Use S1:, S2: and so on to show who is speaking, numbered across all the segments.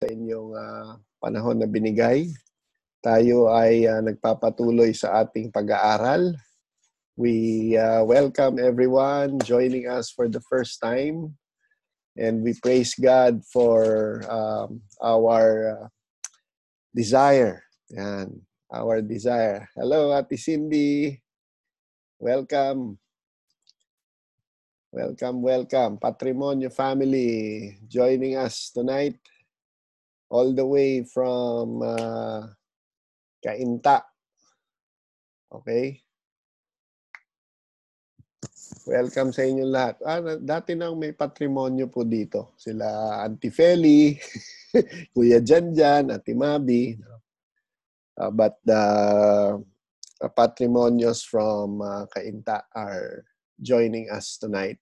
S1: sa inyong uh, panahon na binigay. Tayo ay uh, nagpapatuloy sa ating pag-aaral. We uh, welcome everyone joining us for the first time. And we praise God for um, our uh, desire. Yan, our desire. Hello, Ate Cindy. Welcome. Welcome, welcome. Patrimonio family joining us tonight all the way from uh, Kainta. Okay? Welcome sa inyong lahat. Ah, dati nang may patrimonyo po dito. Sila Auntie Feli, Kuya Janjan, Ate Mabi. Uh, but the uh, patrimonios from uh, Kainta are joining us tonight.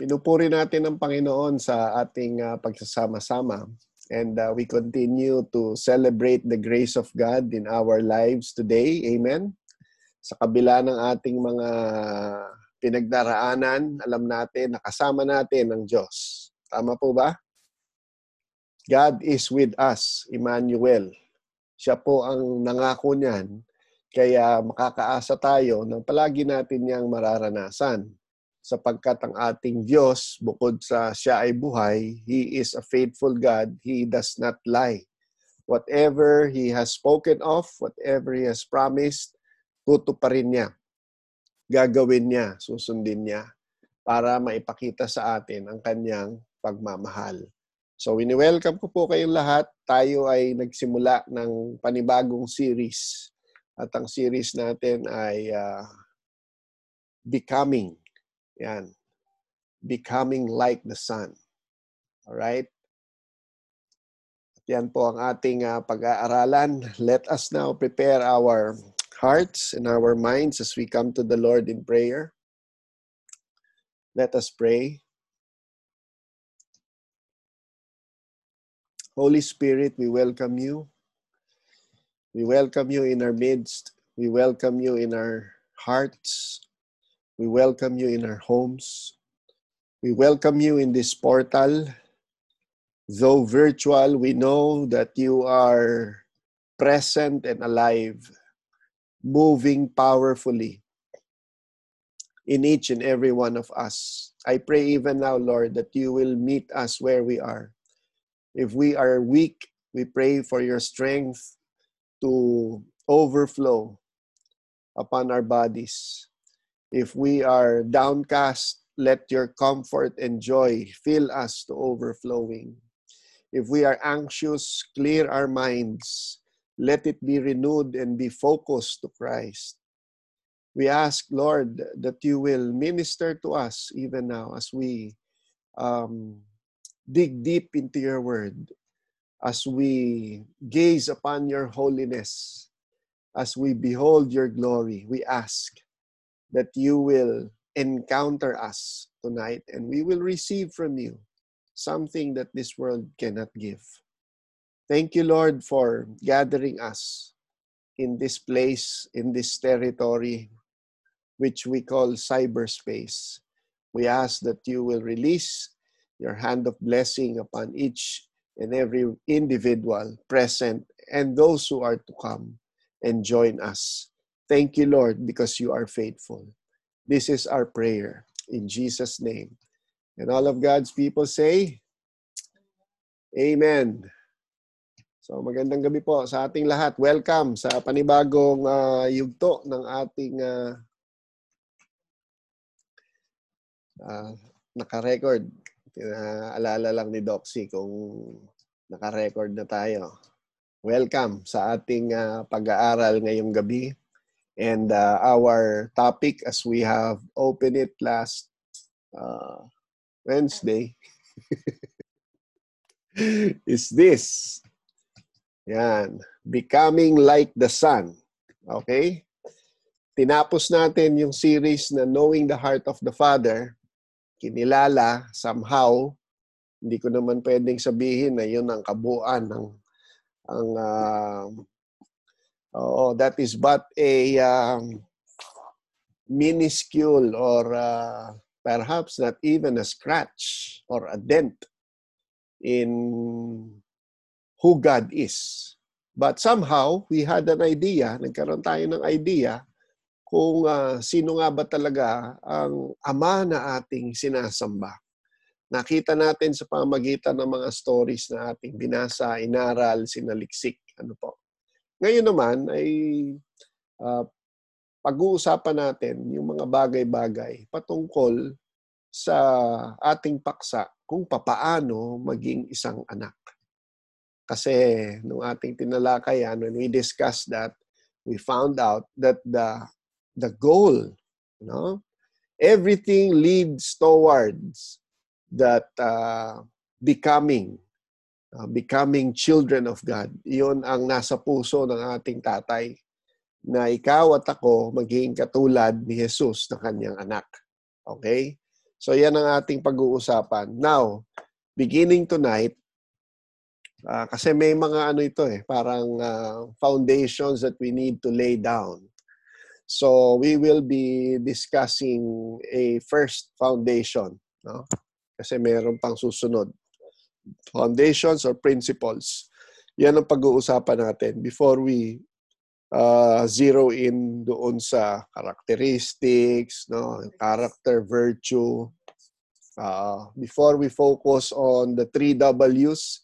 S1: Pinupuri natin ang Panginoon sa ating uh, pagsasama-sama and uh, we continue to celebrate the grace of God in our lives today. Amen. Sa kabila ng ating mga pinagdaraanan, alam natin nakasama natin ang Diyos. Tama po ba? God is with us, Emmanuel. Siya po ang nangako niyan, kaya makakaasa tayo ng palagi natin niyang mararanasan sapagkat ang ating Diyos, bukod sa siya ay buhay, He is a faithful God. He does not lie. Whatever He has spoken of, whatever He has promised, tutuparin niya. Gagawin niya, susundin niya para maipakita sa atin ang kanyang pagmamahal. So, wini-welcome ko po kayong lahat. Tayo ay nagsimula ng panibagong series. At ang series natin ay uh, Becoming yan. Becoming like the sun. Alright? At yan po ang ating uh, pag-aaralan. Let us now prepare our hearts and our minds as we come to the Lord in prayer. Let us pray. Holy Spirit, we welcome you. We welcome you in our midst. We welcome you in our hearts. We welcome you in our homes. We welcome you in this portal. Though virtual, we know that you are present and alive, moving powerfully in each and every one of us. I pray even now, Lord, that you will meet us where we are. If we are weak, we pray for your strength to overflow upon our bodies. If we are downcast, let your comfort and joy fill us to overflowing. If we are anxious, clear our minds. Let it be renewed and be focused to Christ. We ask, Lord, that you will minister to us even now as we um, dig deep into your word, as we gaze upon your holiness, as we behold your glory. We ask that you will encounter us tonight and we will receive from you something that this world cannot give. Thank you, Lord, for gathering us in this place, in this territory, which we call cyberspace. We ask that you will release your hand of blessing upon each and every individual present and those who are to come and join us Thank you, Lord, because you are faithful. This is our prayer in Jesus' name. And all of God's people say, Amen. So magandang gabi po sa ating lahat. Welcome sa panibagong uh, yugto ng ating uh, uh, naka-record. Pinaalala lang ni Doxy kung naka-record na tayo. Welcome sa ating uh, pag-aaral ngayong gabi And uh, our topic, as we have opened it last uh, Wednesday, is this. Yan. Becoming like the Son. Okay? Tinapos natin yung series na Knowing the Heart of the Father. Kinilala, somehow, hindi ko naman pwedeng sabihin na yun ang kabuuan ng ang uh, Oh, that is but a um, minuscule or uh, perhaps not even a scratch or a dent in who God is. But somehow, we had an idea, nagkaroon tayo ng idea kung uh, sino nga ba talaga ang ama na ating sinasamba. Nakita natin sa pamagitan ng mga stories na ating binasa, inaral, sinaliksik. Ano po. Ngayon naman ay uh, pag-uusapan natin yung mga bagay-bagay patungkol sa ating paksa kung papaano maging isang anak. Kasi nung ating tinalakayan, when we discussed that, we found out that the the goal, you know, everything leads towards that uh, becoming uh, becoming children of God. Iyon ang nasa puso ng ating tatay na ikaw at ako maging katulad ni Jesus na kanyang anak. Okay? So yan ang ating pag-uusapan. Now, beginning tonight, Uh, kasi may mga ano ito eh, parang uh, foundations that we need to lay down. So we will be discussing a first foundation, no? Kasi meron pang susunod. Foundations or principles. Yan ang pag-uusapan natin before we uh, zero in doon sa characteristics, no, character, virtue. Uh, before we focus on the three W's,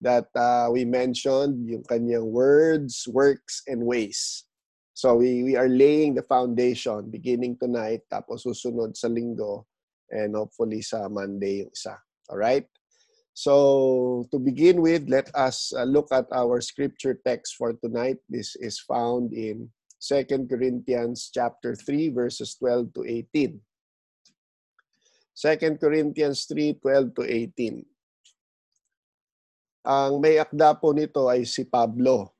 S1: that uh, we mentioned, yung kanyang words, works, and ways. So we, we are laying the foundation beginning tonight, tapos susunod sa linggo, and hopefully sa Monday yung isa. Alright? So to begin with, let us uh, look at our scripture text for tonight. This is found in 2 Corinthians chapter 3 verses 12 to 18. 2 Corinthians 3, 12 to 18. Ang may akda po nito ay si Pablo.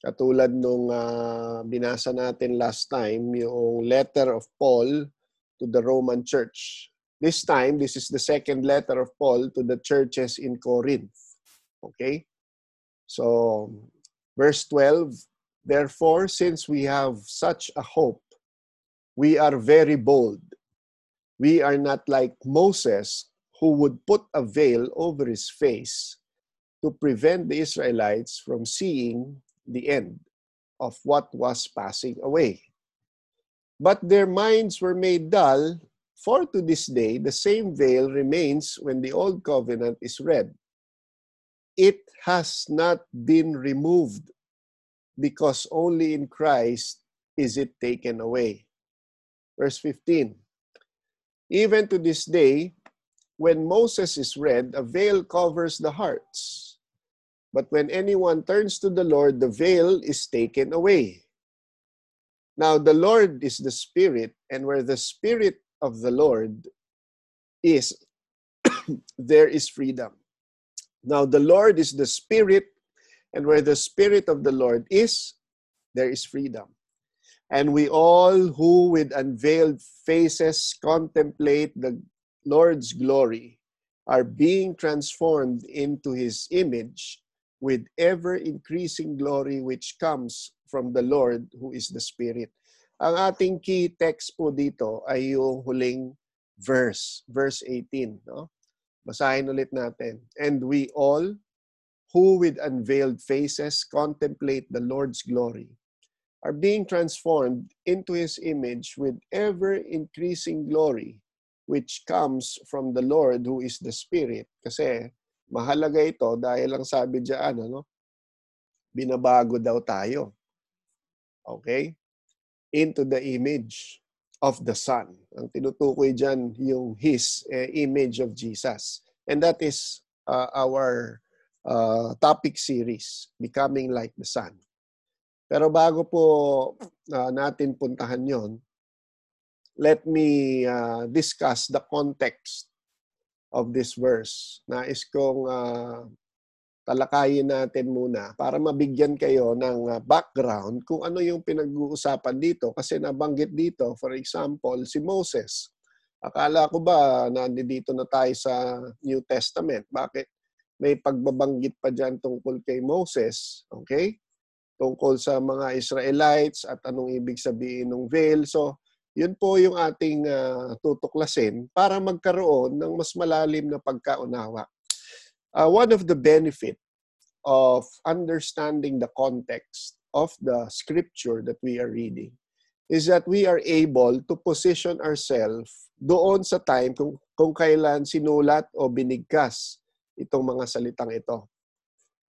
S1: Katulad nung uh, binasa natin last time, yung letter of Paul to the Roman church. This time, this is the second letter of Paul to the churches in Corinth. Okay? So, verse 12, Therefore, since we have such a hope, we are very bold. We are not like Moses, who would put a veil over his face to prevent the Israelites from seeing the end of what was passing away. But their minds were made dull, for to this day the same veil remains when the old covenant is read. It has not been removed because only in Christ is it taken away. Verse 15 Even to this day, when Moses is read, a veil covers the hearts. But when anyone turns to the Lord, the veil is taken away. Now, the Lord is the Spirit, and where the Spirit of the Lord is, there is freedom. Now, the Lord is the Spirit, and where the Spirit of the Lord is, there is freedom. And we all who with unveiled faces contemplate the Lord's glory are being transformed into his image with ever increasing glory which comes from the Lord who is the Spirit. Ang ating key text po dito ay yung huling verse, verse 18. No? Basahin ulit natin. And we all who with unveiled faces contemplate the Lord's glory are being transformed into His image with ever increasing glory which comes from the Lord who is the Spirit. Kasi Mahalaga ito dahil ang sabi diyan ano, binabago daw tayo. Okay? Into the image of the Son. Ang tinutukoy diyan yung His eh, image of Jesus. And that is uh, our uh, topic series, Becoming Like the Son. Pero bago po uh, natin puntahan yon, let me uh, discuss the context of this verse. Nais kong uh, talakayin natin muna para mabigyan kayo ng uh, background kung ano yung pinag-uusapan dito. Kasi nabanggit dito, for example, si Moses. Akala ko ba nandito na tayo sa New Testament? Bakit may pagbabanggit pa dyan tungkol kay Moses? Okay? Tungkol sa mga Israelites at anong ibig sabihin ng veil. So, yun po yung ating uh, tutuklasin para magkaroon ng mas malalim na pagkaunawa. Uh, one of the benefit of understanding the context of the scripture that we are reading is that we are able to position ourselves doon sa time kung, kung kailan sinulat o binigkas itong mga salitang ito.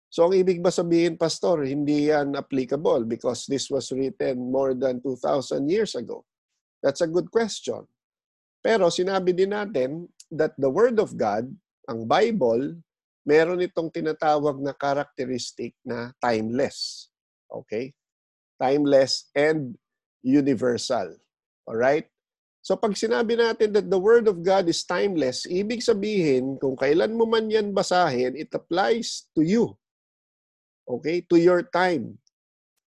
S1: So ang ibig ba sabihin, Pastor, hindi yan applicable because this was written more than 2,000 years ago? That's a good question. Pero sinabi din natin that the Word of God, ang Bible, meron itong tinatawag na characteristic na timeless. Okay? Timeless and universal. Alright? So pag sinabi natin that the Word of God is timeless, ibig sabihin, kung kailan mo man yan basahin, it applies to you. Okay? To your time.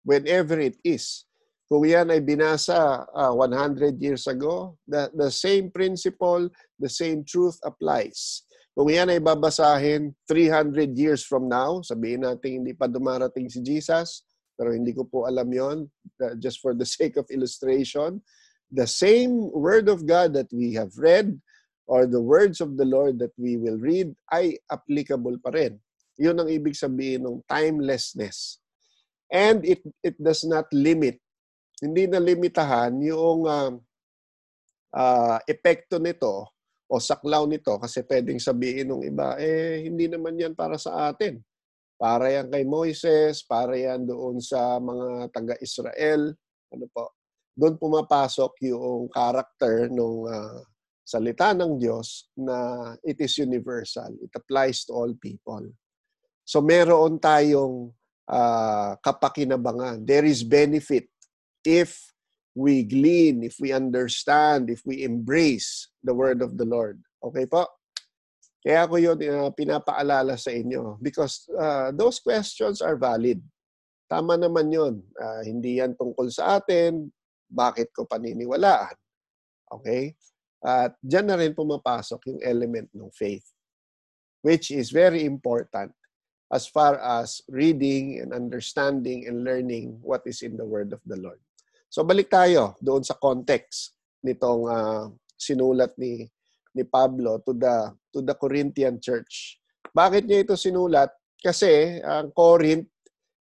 S1: Whenever it is. Kung yan ay binasa uh, ah, 100 years ago, the, the same principle, the same truth applies. Kung yan ay babasahin 300 years from now, sabihin natin hindi pa dumarating si Jesus, pero hindi ko po alam yon just for the sake of illustration the same word of God that we have read or the words of the Lord that we will read ay applicable pa rin. Yun ang ibig sabihin ng timelessness. And it it does not limit. Hindi na limitahan yung uh, uh, epekto nito o saklaw nito kasi pwedeng sabihin ng iba, eh, hindi naman yan para sa atin. Para yan kay Moises, para yan doon sa mga taga-Israel. Ano po? doon pumapasok yung character ng uh, ah, salita ng Diyos na it is universal. It applies to all people. So meron tayong uh, kapakinabangan. There is benefit if we glean, if we understand, if we embrace the word of the Lord. Okay po? Kaya ako yun uh, pinapaalala sa inyo because uh, those questions are valid. Tama naman yun. Uh, hindi yan tungkol sa atin, bakit ko paniniwalaan. Okay? At dyan na rin pumapasok yung element ng faith, which is very important as far as reading and understanding and learning what is in the Word of the Lord. So balik tayo doon sa context nitong uh, sinulat ni ni Pablo to the to the Corinthian church. Bakit niya ito sinulat? Kasi ang Corinth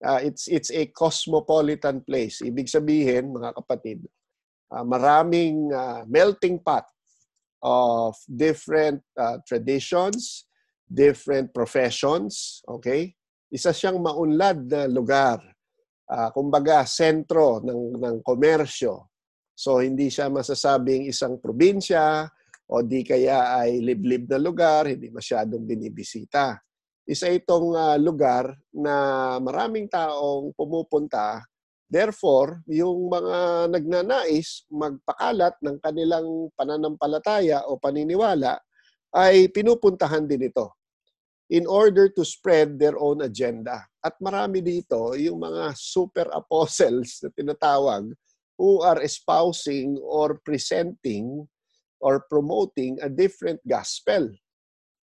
S1: uh, it's it's a cosmopolitan place. Ibig sabihin, mga kapatid, uh, maraming uh, melting pot of different uh, traditions, different professions, okay? Isa siyang maunlad na lugar. Uh, kumbaga, sentro ng, ng komersyo. So, hindi siya masasabing isang probinsya o di kaya ay liblib na lugar, hindi masyadong binibisita isa itong uh, lugar na maraming taong pumupunta. Therefore, yung mga nagnanais magpakalat ng kanilang pananampalataya o paniniwala ay pinupuntahan din ito in order to spread their own agenda. At marami dito yung mga super apostles na tinatawag who are espousing or presenting or promoting a different gospel.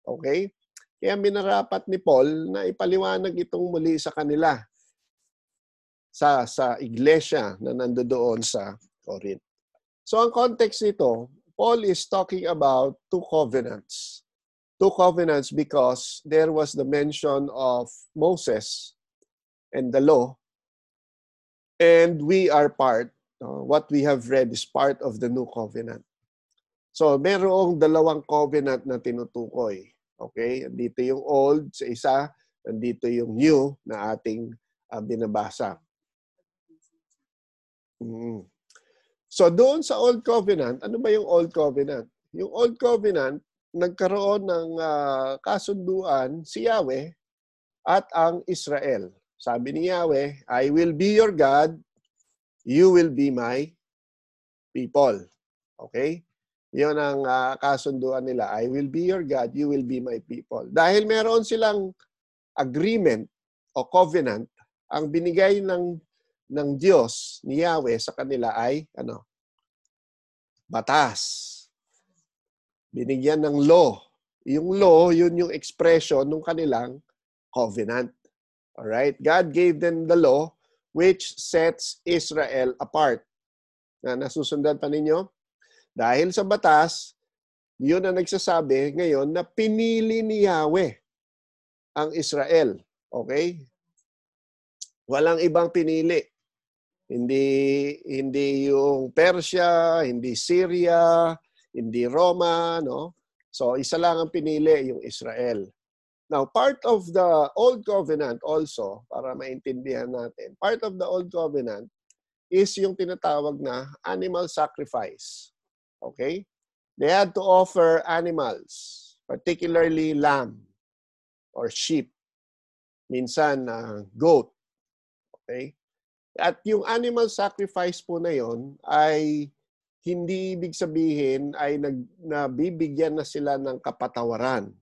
S1: Okay? Kaya minarapat ni Paul na ipaliwanag itong muli sa kanila sa sa iglesia na nandoon sa Corinth. So ang context nito, Paul is talking about two covenants. Two covenants because there was the mention of Moses and the law and we are part uh, what we have read is part of the new covenant. So merong dalawang covenant na tinutukoy. Okay? Dito yung old sa isa, nandito yung new na ating uh, binabasa. Mm. So doon sa Old Covenant, ano ba yung Old Covenant? Yung Old Covenant, nagkaroon ng uh, kasunduan si Yahweh at ang Israel. Sabi ni Yahweh, I will be your God, you will be my people. Okay? Yon ang uh, kasunduan nila. I will be your God, you will be my people. Dahil meron silang agreement o covenant, ang binigay ng ng Diyos ni Yahweh sa kanila ay ano? Batas. Binigyan ng law. Yung law, yun yung expression ng kanilang covenant. All right? God gave them the law which sets Israel apart. Na nasusundan pa ninyo? Dahil sa batas, yun ang nagsasabi ngayon na pinili ni Yahweh ang Israel. Okay? Walang ibang pinili. Hindi hindi yung Persia, hindi Syria, hindi Roma, no? So isa lang ang pinili, yung Israel. Now, part of the Old Covenant also, para maintindihan natin, part of the Old Covenant is yung tinatawag na animal sacrifice. Okay? They had to offer animals, particularly lamb or sheep. Minsan, uh, goat. Okay? At yung animal sacrifice po na yon ay hindi ibig sabihin ay nag, nabibigyan na sila ng kapatawaran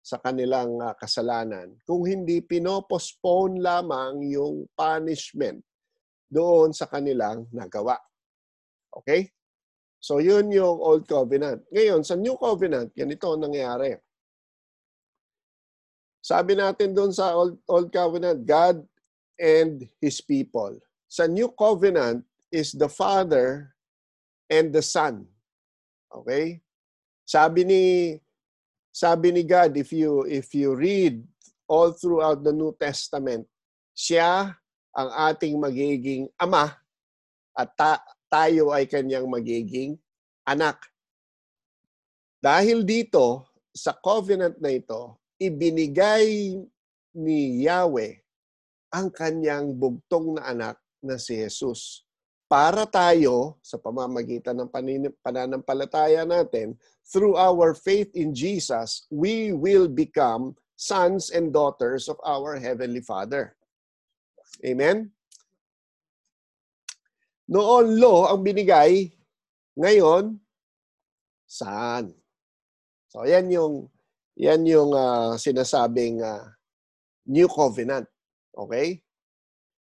S1: sa kanilang uh, kasalanan. Kung hindi pinopostpone lamang yung punishment doon sa kanilang nagawa. Okay? So yun yung Old Covenant. Ngayon, sa New Covenant, ganito ang nangyari. Sabi natin doon sa Old, Old Covenant, God and His people sa New Covenant is the Father and the Son. Okay? Sabi ni sabi ni God if you if you read all throughout the New Testament, siya ang ating magiging ama at ta- tayo ay kanyang magiging anak. Dahil dito, sa covenant na ito, ibinigay ni Yahweh ang kanyang bugtong na anak na si Jesus. Para tayo, sa pamamagitan ng pananampalataya natin, through our faith in Jesus, we will become sons and daughters of our Heavenly Father. Amen? Noon law ang binigay, ngayon, saan? So, yan yung, yan yung uh, sinasabing uh, New Covenant. Okay?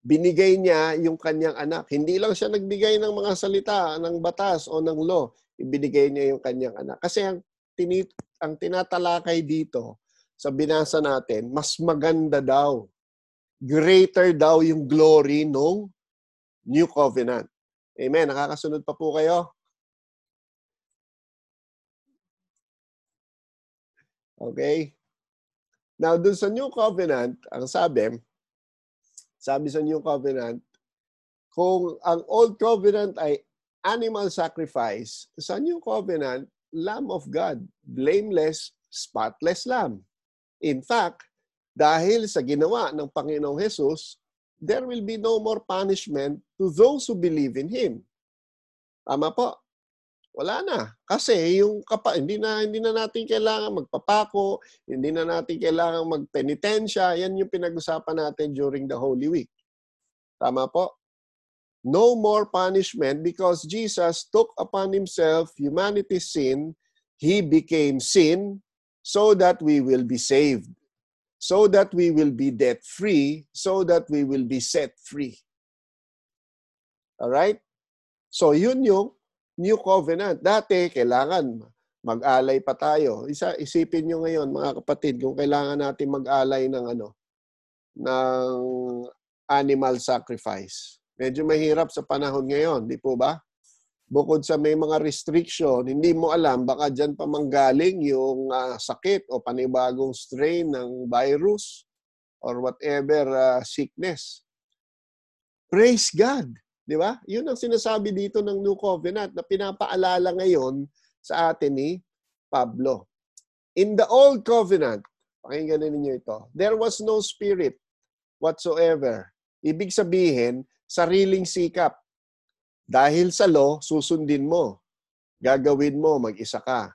S1: Binigay niya yung kanyang anak. Hindi lang siya nagbigay ng mga salita, ng batas o ng law. Ibinigay niya yung kanyang anak. Kasi ang, tinit, ang tinatalakay dito sa binasa natin, mas maganda daw. Greater daw yung glory nung New Covenant. Amen. Nakakasunod pa po kayo? Okay? Now, dun sa New Covenant, ang sabi, sabi sa New Covenant, kung ang Old Covenant ay animal sacrifice, sa New Covenant, Lamb of God, blameless, spotless Lamb. In fact, dahil sa ginawa ng Panginoong Jesus, there will be no more punishment to those who believe in Him. Tama po. Wala na. Kasi yung kapa, hindi na hindi na natin kailangan magpapako, hindi na natin kailangan magpenitensya. Yan yung pinag-usapan natin during the Holy Week. Tama po? No more punishment because Jesus took upon himself humanity's sin. He became sin so that we will be saved. So that we will be debt free, so that we will be set free. All right? So yun yung New Covenant. Dati, kailangan mag-alay pa tayo. Isa, isipin nyo ngayon, mga kapatid, kung kailangan natin mag-alay ng ano, ng animal sacrifice. Medyo mahirap sa panahon ngayon, di po ba? Bukod sa may mga restriction, hindi mo alam, baka dyan pa manggaling yung uh, sakit o panibagong strain ng virus or whatever uh, sickness. Praise God! Di ba? Yun ang sinasabi dito ng New Covenant na pinapaalala ngayon sa atin ni Pablo. In the Old Covenant, pakinggan ninyo ito, there was no spirit whatsoever. Ibig sabihin, sariling sikap. Dahil sa law, susundin mo. Gagawin mo, mag-isa ka.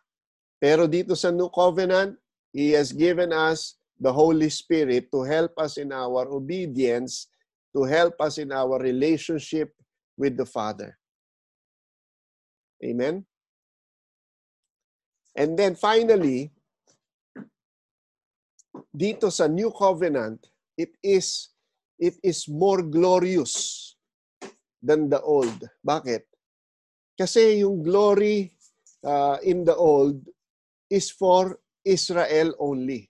S1: Pero dito sa New Covenant, He has given us the Holy Spirit to help us in our obedience, to help us in our relationship with the Father. Amen? And then finally, dito sa New Covenant, it is it is more glorious than the old. Bakit? Kasi yung glory uh, in the old is for Israel only.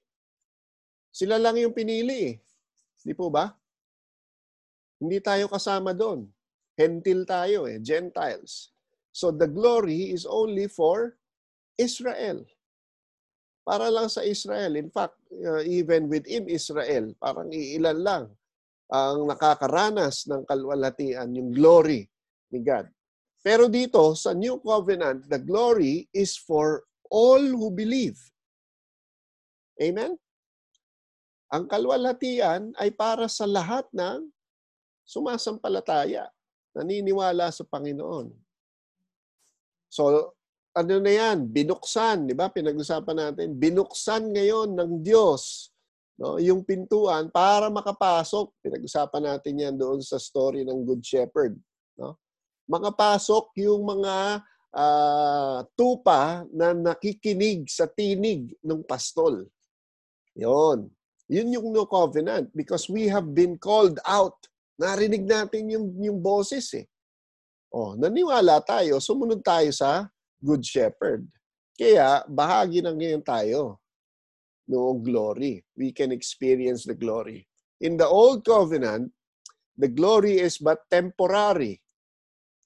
S1: Sila lang yung pinili eh. Di po ba? Hindi tayo kasama doon. Hentil tayo eh, Gentiles. So the glory is only for Israel. Para lang sa Israel. In fact, uh, even within Israel, parang iilan lang ang nakakaranas ng kalwalhatian, yung glory ni God. Pero dito, sa New Covenant, the glory is for all who believe. Amen? Ang kalwalhatian ay para sa lahat ng sumasampalataya, naniniwala sa Panginoon. So, ano na yan? Binuksan, di ba? Pinag-usapan natin. Binuksan ngayon ng Diyos no, yung pintuan para makapasok. Pinag-usapan natin yan doon sa story ng Good Shepherd. No? Makapasok yung mga uh, tupa na nakikinig sa tinig ng pastol. Yon. Yun yung no covenant because we have been called out. Narinig natin yung, yung boses eh. Oh, naniwala tayo, sumunod tayo sa Good Shepherd. Kaya bahagi na ngayon tayo noong glory. We can experience the glory. In the Old Covenant, the glory is but temporary.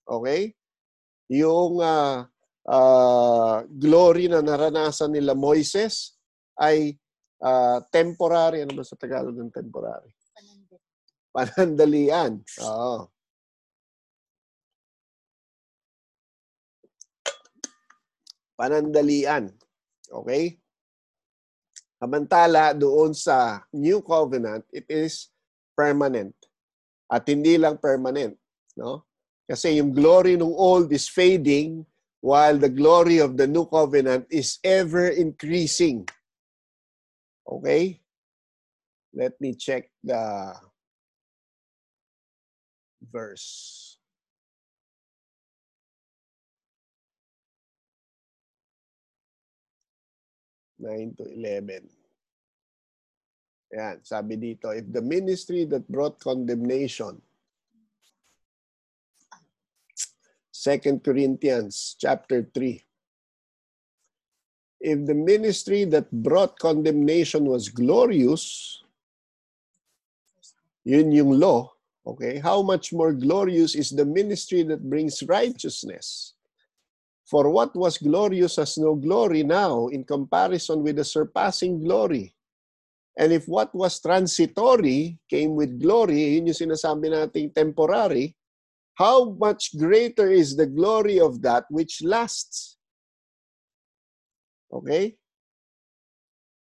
S1: Okay? Yung uh, uh, glory na naranasan nila Moises ay uh, temporary. Ano ba sa Tagalog ng temporary? Panandalian. Oo. panandalian. Okay? Samantala, doon sa New Covenant, it is permanent. At hindi lang permanent. No? Kasi yung glory ng old is fading while the glory of the New Covenant is ever increasing. Okay? Let me check the verse. 9 to 11. Yan, sabi dito, if the ministry that brought condemnation, 2 Corinthians chapter 3, if the ministry that brought condemnation was glorious, yun yung law, okay, how much more glorious is the ministry that brings righteousness? For what was glorious has no glory now in comparison with the surpassing glory. And if what was transitory came with glory, yun yung sinasabi nating temporary, how much greater is the glory of that which lasts? Okay?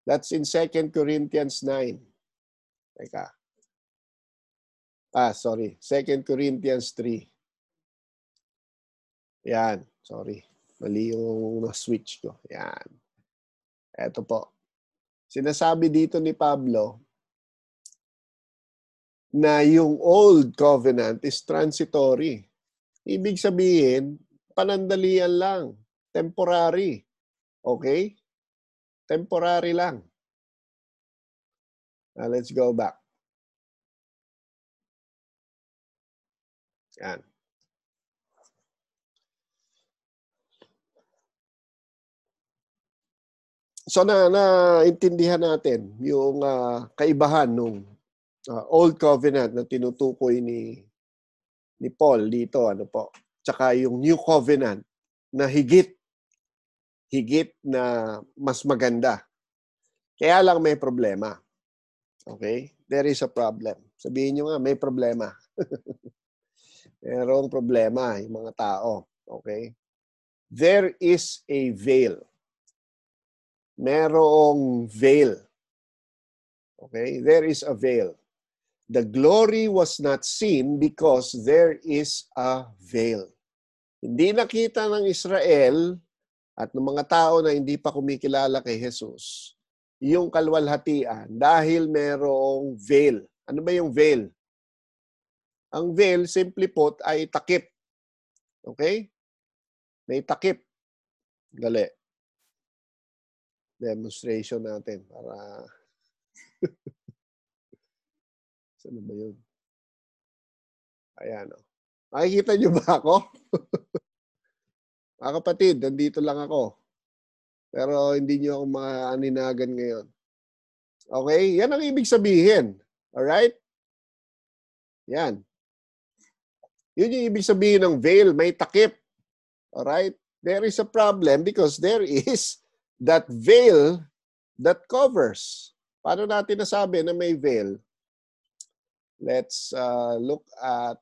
S1: That's in 2 Corinthians 9. Teka. Ah, sorry. 2 Corinthians 3. Yan. Sorry. Mali yung na-switch ko. Yan. Eto po. Sinasabi dito ni Pablo na yung old covenant is transitory. Ibig sabihin, panandalian lang. Temporary. Okay? Temporary lang. Now, let's go back. Yan. So na naintindihan natin yung uh, kaibahan nung uh, Old Covenant na tinutukoy ni ni Paul dito ano po. Tsaka yung New Covenant na higit higit na mas maganda. Kaya lang may problema. Okay? There is a problem. Sabihin nyo nga, may problema. Merong problema yung mga tao. Okay? There is a veil merong veil. Okay? There is a veil. The glory was not seen because there is a veil. Hindi nakita ng Israel at ng mga tao na hindi pa kumikilala kay Jesus yung kalwalhatian dahil merong veil. Ano ba yung veil? Ang veil, simply put, ay takip. Okay? May takip. Dali demonstration natin para Saan ba yun? Ayan o. Oh. Makikita niyo ba ako? Mga kapatid, nandito lang ako. Pero hindi niyo ako maaninagan ngayon. Okay? Yan ang ibig sabihin. Alright? Yan. Yun yung ibig sabihin ng veil. May takip. Alright? There is a problem because there is that veil that covers. Paano natin nasabi na may veil? Let's uh, look at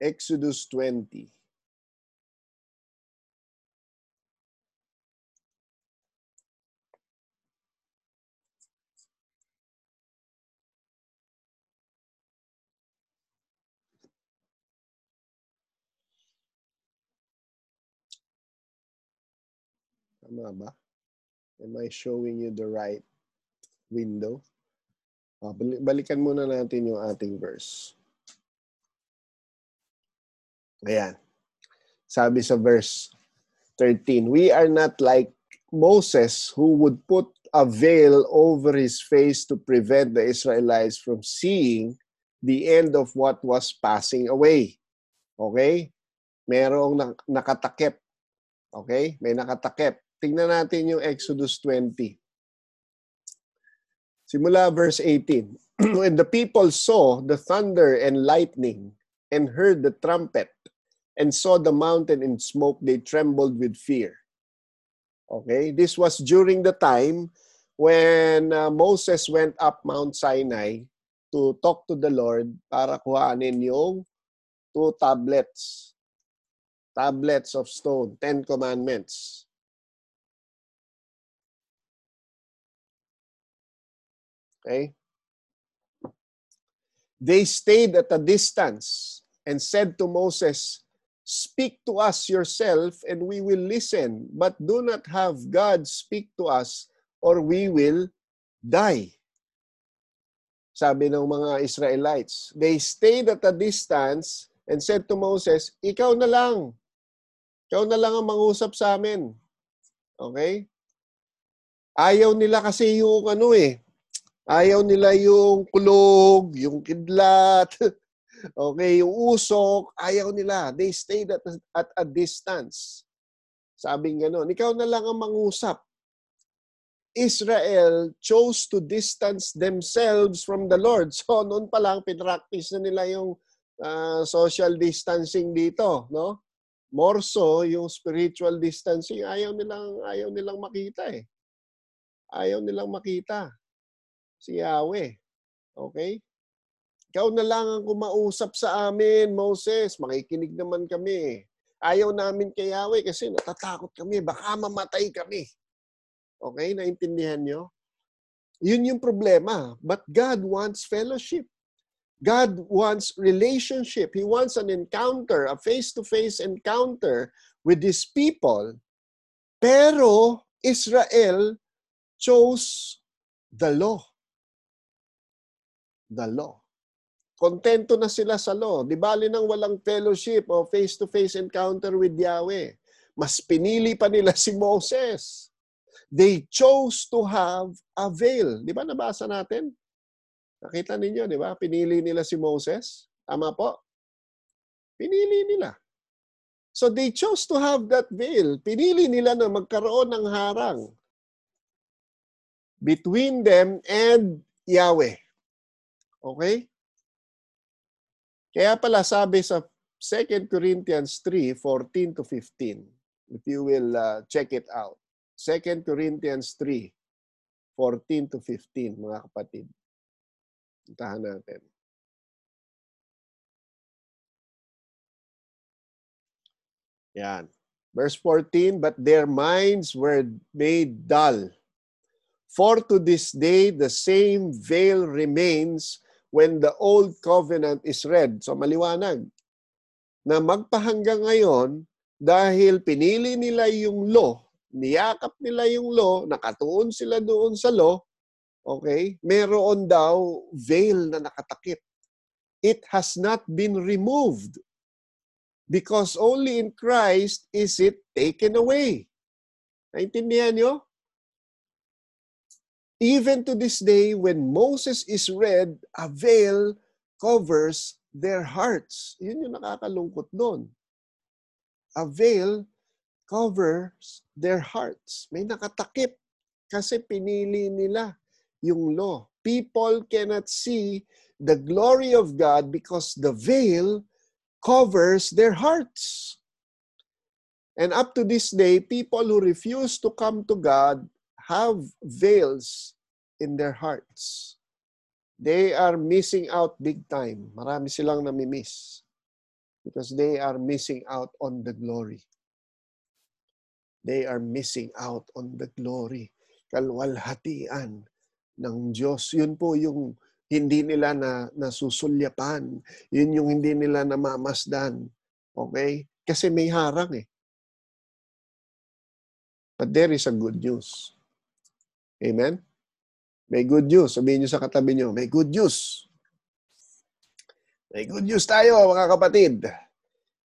S1: Exodus 20. Tama ba? Am I showing you the right window? Ah, balikan muna natin yung ating verse. Ayan. Sabi sa verse 13, We are not like Moses who would put a veil over his face to prevent the Israelites from seeing the end of what was passing away. Okay? Merong nakatakip. Okay? May nakatakip. Tingnan natin yung Exodus 20. Simula verse 18. When the people saw the thunder and lightning and heard the trumpet and saw the mountain in smoke, they trembled with fear. Okay? This was during the time when uh, Moses went up Mount Sinai to talk to the Lord para kuhanin yung two tablets. Tablets of stone, Ten Commandments. Okay? They stayed at a distance and said to Moses, Speak to us yourself and we will listen, but do not have God speak to us or we will die. Sabi ng mga Israelites. They stayed at a distance and said to Moses, Ikaw na lang. Ikaw na lang ang mangusap sa amin. Okay? Ayaw nila kasi yung ano eh, Ayaw nila yung kulog, yung kidlat, okay, yung usok. Ayaw nila. They stayed at, at a distance. Sabing gano'n, ikaw na lang ang mangusap. Israel chose to distance themselves from the Lord. So noon pa lang pinractice na nila yung uh, social distancing dito, no? More so yung spiritual distancing ayaw nilang ayaw nilang makita eh. Ayaw nilang makita si Yahweh. Okay? Ikaw na lang ang kumausap sa amin, Moses. Makikinig naman kami. Ayaw namin kay Yahweh kasi natatakot kami. Baka mamatay kami. Okay? Naintindihan nyo? Yun yung problema. But God wants fellowship. God wants relationship. He wants an encounter, a face-to-face encounter with His people. Pero Israel chose the law the law. Kontento na sila sa law. Di bali nang walang fellowship o face-to-face encounter with Yahweh. Mas pinili pa nila si Moses. They chose to have a veil. Di ba nabasa natin? Nakita ninyo, di ba? Pinili nila si Moses. Tama po? Pinili nila. So they chose to have that veil. Pinili nila na magkaroon ng harang between them and Yahweh. Okay? Kaya pala sabi sa 2 Corinthians 3, 14 to 15, if you will uh, check it out. 2 Corinthians 3, 14 to 15, mga kapatid. Puntahan natin. Yan. Verse 14, But their minds were made dull. For to this day, the same veil remains when the old covenant is read. So maliwanag na magpahanggang ngayon dahil pinili nila yung law, niyakap nila yung law, nakatuon sila doon sa law, okay, meron daw veil na nakatakip. It has not been removed because only in Christ is it taken away. Naintindihan nyo? Even to this day, when Moses is read, a veil covers their hearts. Yun yung nakakalungkot doon. A veil covers their hearts. May nakatakip kasi pinili nila yung law. People cannot see the glory of God because the veil covers their hearts. And up to this day, people who refuse to come to God have veils in their hearts. They are missing out big time. Marami silang namimiss. Because they are missing out on the glory. They are missing out on the glory. Kalwalhatian ng Diyos. Yun po yung hindi nila na nasusulyapan. Yun yung hindi nila namamasdan. Okay? Kasi may harang eh. But there is a good news. Amen? May good news. Sabihin nyo sa katabi nyo, may good news. May good news tayo, mga kapatid.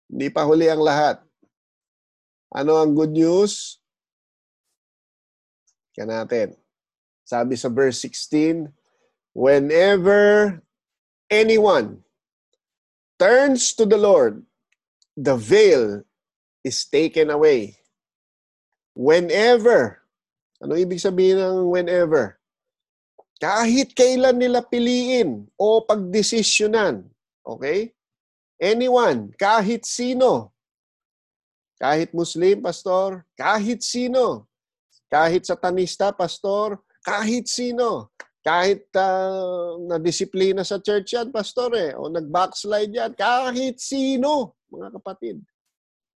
S1: Hindi pa huli ang lahat. Ano ang good news? Kaya natin. Sabi sa verse 16, Whenever anyone turns to the Lord, the veil is taken away. Whenever. Ano ibig sabihin ng whenever? Kahit kailan nila piliin o pagdesisyonan. Okay? Anyone, kahit sino. Kahit Muslim, pastor, kahit sino. Kahit satanista, pastor, kahit sino. Kahit uh, na-disiplina sa church yan, pastor eh, o nag-backslide yan, kahit sino, mga kapatid.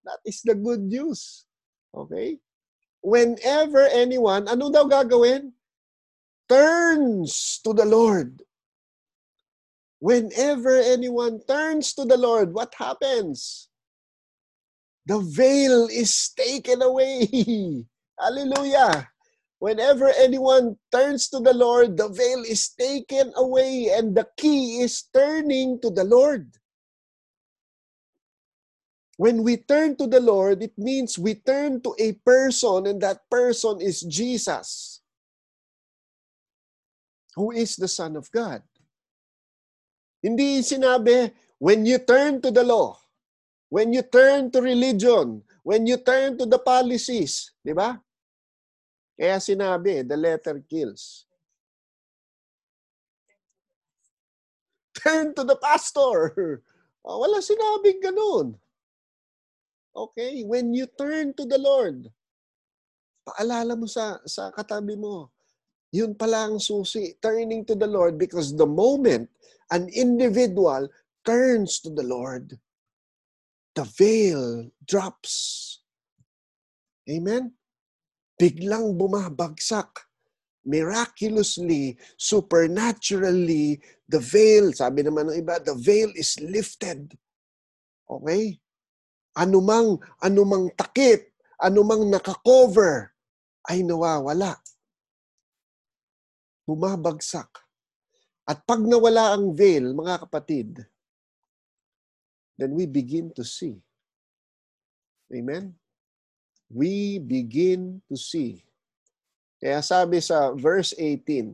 S1: That is the good news. Okay? Whenever anyone, ano daw gagawin? Turns to the Lord. Whenever anyone turns to the Lord, what happens? The veil is taken away. Hallelujah. Whenever anyone turns to the Lord, the veil is taken away and the key is turning to the Lord. When we turn to the Lord, it means we turn to a person and that person is Jesus, who is the Son of God. Hindi sinabi, when you turn to the law, when you turn to religion, when you turn to the policies, di ba? Kaya sinabi, the letter kills. Turn to the pastor. Oh, wala sinabing ganun. Okay? When you turn to the Lord, paalala mo sa, sa katabi mo, yun pala ang susi, turning to the Lord because the moment an individual turns to the Lord, the veil drops. Amen? Biglang bumabagsak. Miraculously, supernaturally, the veil, sabi naman ng iba, the veil is lifted. Okay? Anumang, anumang takip, anumang nakakover, ay nawawala. Bumabagsak. At pag nawala ang veil, mga kapatid, then we begin to see. Amen? We begin to see. Kaya sabi sa verse 18,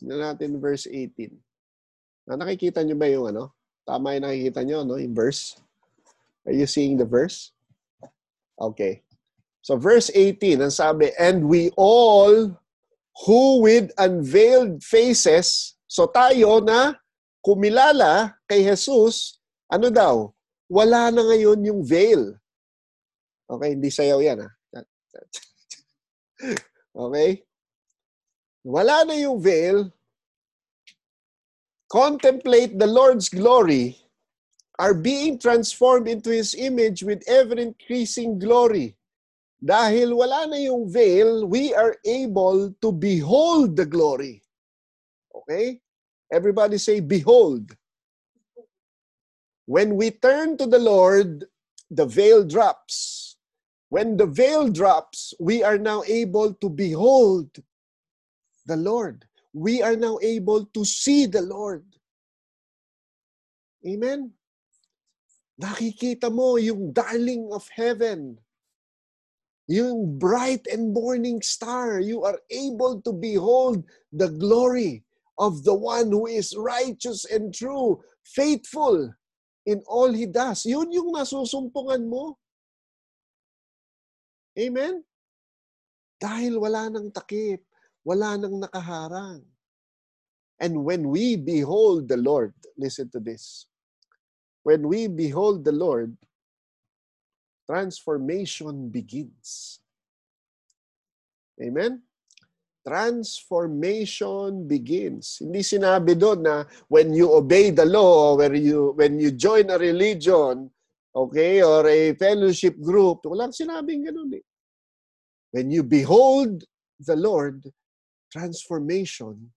S1: tignan natin verse 18. Na nakikita nyo ba yung ano? Tama yung nakikita nyo, no? Yung verse. Are you seeing the verse? Okay. So verse 18, ang sabi, And we all who with unveiled faces, so tayo na kumilala kay Jesus, ano daw? Wala na ngayon yung veil. Okay, hindi sayaw yan ha. Okay? Wala na yung veil. Contemplate the Lord's glory are being transformed into His image with ever-increasing glory. Dahil wala na yung veil, we are able to behold the glory. Okay? Everybody say, behold. When we turn to the Lord, the veil drops. When the veil drops, we are now able to behold the Lord. We are now able to see the Lord. Amen? Nakikita mo yung darling of heaven, yung bright and morning star. You are able to behold the glory of the one who is righteous and true, faithful in all he does. Yun yung nasusumpungan mo. Amen? Dahil wala nang takip, wala nang nakaharang. And when we behold the Lord, listen to this when we behold the Lord, transformation begins. Amen? Transformation begins. Hindi sinabi doon na when you obey the law, where you, when you join a religion, okay, or a fellowship group, walang sinabing ganun eh. When you behold the Lord, transformation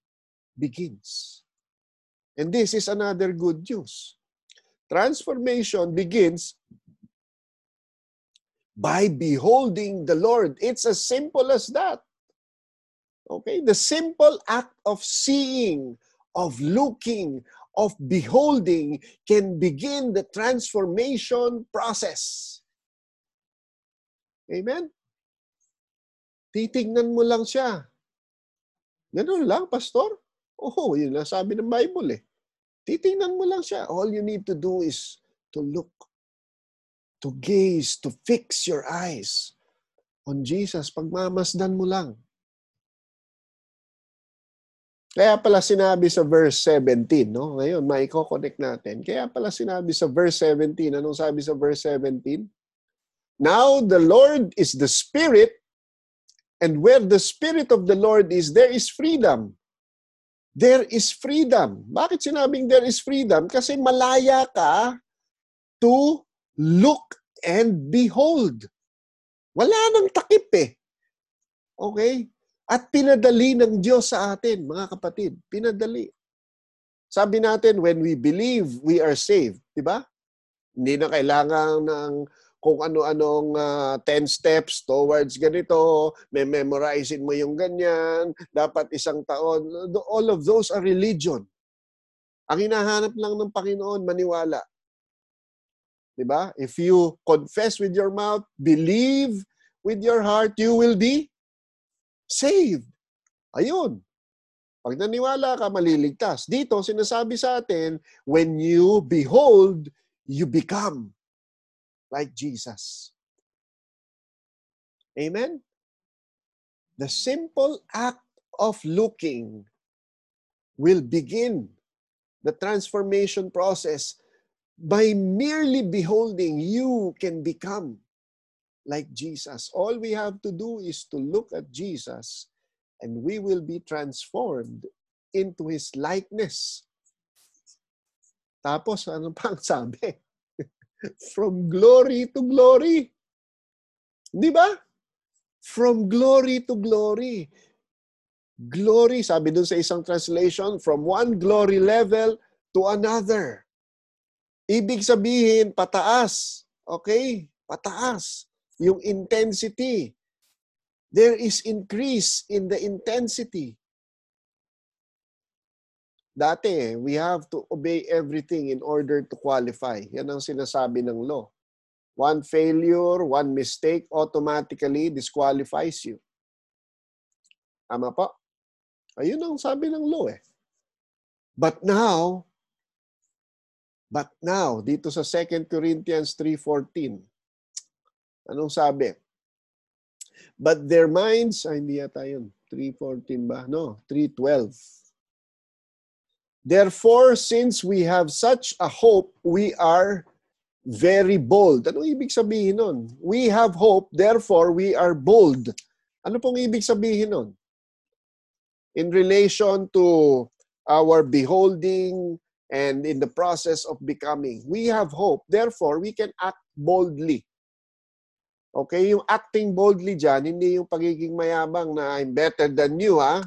S1: begins. And this is another good news. Transformation begins by beholding the Lord. It's as simple as that. Okay? The simple act of seeing, of looking, of beholding can begin the transformation process. Amen? Titignan mo lang siya. Ganun lang, pastor? Oo, yun lang sabi ng Bible eh. Titingnan mo lang siya. All you need to do is to look, to gaze, to fix your eyes on Jesus. Pagmamasdan mo lang. Kaya pala sinabi sa verse 17, no? Ngayon, maiko-connect natin. Kaya pala sinabi sa verse 17, anong sabi sa verse 17? Now the Lord is the Spirit, and where the Spirit of the Lord is, there is freedom there is freedom. Bakit sinabing there is freedom? Kasi malaya ka to look and behold. Wala nang takip eh. Okay? At pinadali ng Diyos sa atin, mga kapatid. Pinadali. Sabi natin, when we believe, we are saved. Di ba? Hindi na kailangan ng kung ano-anong uh, ah, 10 steps towards ganito, may memorizein mo yung ganyan, dapat isang taon. All of those are religion. Ang hinahanap lang ng Panginoon, maniwala. 'Di ba? If you confess with your mouth, believe with your heart, you will be saved. Ayun. Pag naniwala ka, maliligtas. Dito, sinasabi sa atin, when you behold, you become like Jesus. Amen? The simple act of looking will begin the transformation process by merely beholding you can become like Jesus. All we have to do is to look at Jesus and we will be transformed into His likeness. Tapos, ano pang sabi? From glory to glory. Di ba? From glory to glory. Glory, sabi dun sa isang translation, from one glory level to another. Ibig sabihin, pataas. Okay? Pataas. Yung intensity. There is increase in the intensity. Dati, we have to obey everything in order to qualify. Yan ang sinasabi ng law. One failure, one mistake automatically disqualifies you. Tama po? Ayun ang sabi ng law eh. But now, but now, dito sa 2 Corinthians 3.14, anong sabi? But their minds, ay hindi yata yun, 3.14 ba? No, 3.12 Therefore, since we have such a hope, we are very bold. Ano ibig sabihin nun? We have hope, therefore we are bold. Ano pong ibig sabihin nun? In relation to our beholding and in the process of becoming. We have hope, therefore we can act boldly. Okay, yung acting boldly dyan, hindi yung pagiging mayabang na I'm better than you, ha?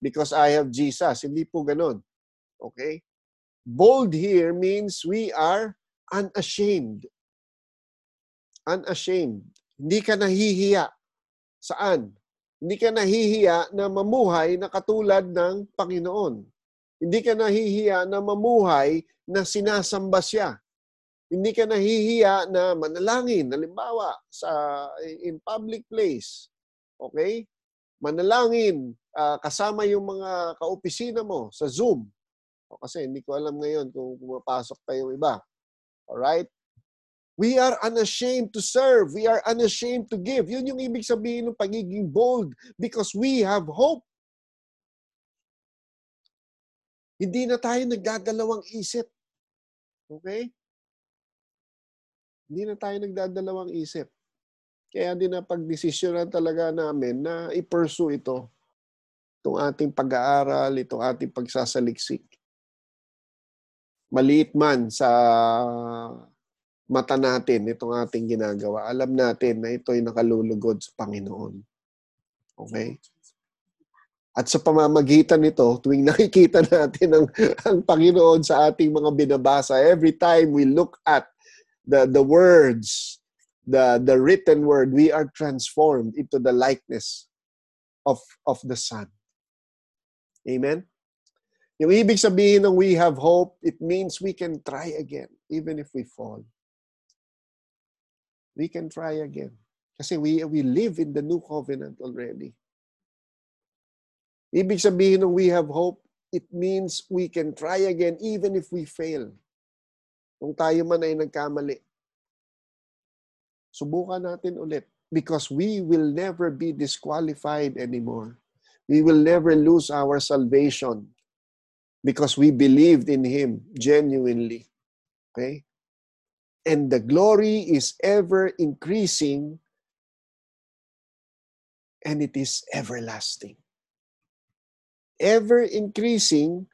S1: Because I have Jesus. Hindi po ganun. Okay? Bold here means we are unashamed. Unashamed. Hindi ka nahihiya. Saan? Hindi ka nahihiya na mamuhay na katulad ng Panginoon. Hindi ka nahihiya na mamuhay na sinasamba siya. Hindi ka nahihiya na manalangin, halimbawa, sa, in public place. Okay? Manalangin, uh, kasama yung mga kaopisina mo sa Zoom. O kasi hindi ko alam ngayon kung pumapasok pa yung iba. Alright? We are unashamed to serve. We are unashamed to give. Yun yung ibig sabihin ng pagiging bold because we have hope. Hindi na tayo nagdadalawang isip. Okay? Hindi na tayo nagdadalawang isip. Kaya din na pagdesisyonan talaga namin na i-pursue ito. Itong ating pag-aaral, itong ating pagsasaliksik. Maliit man sa mata natin itong ating ginagawa. Alam natin na ito'y nakalulugod sa Panginoon. Okay? At sa pamamagitan nito, tuwing nakikita natin ang, ang Panginoon sa ating mga binabasa, every time we look at the, the words, the, the written word, we are transformed into the likeness of, of the Son. Amen? Yung ibig sabihin ng we have hope, it means we can try again, even if we fall we can try again. Kasi we, we live in the new covenant already. Ibig sabihin ng we have hope, it means we can try again even if we fail. Kung tayo man ay nagkamali. Subukan natin ulit because we will never be disqualified anymore. We will never lose our salvation because we believed in Him genuinely. Okay? and the glory is ever increasing and it is everlasting. Ever increasing,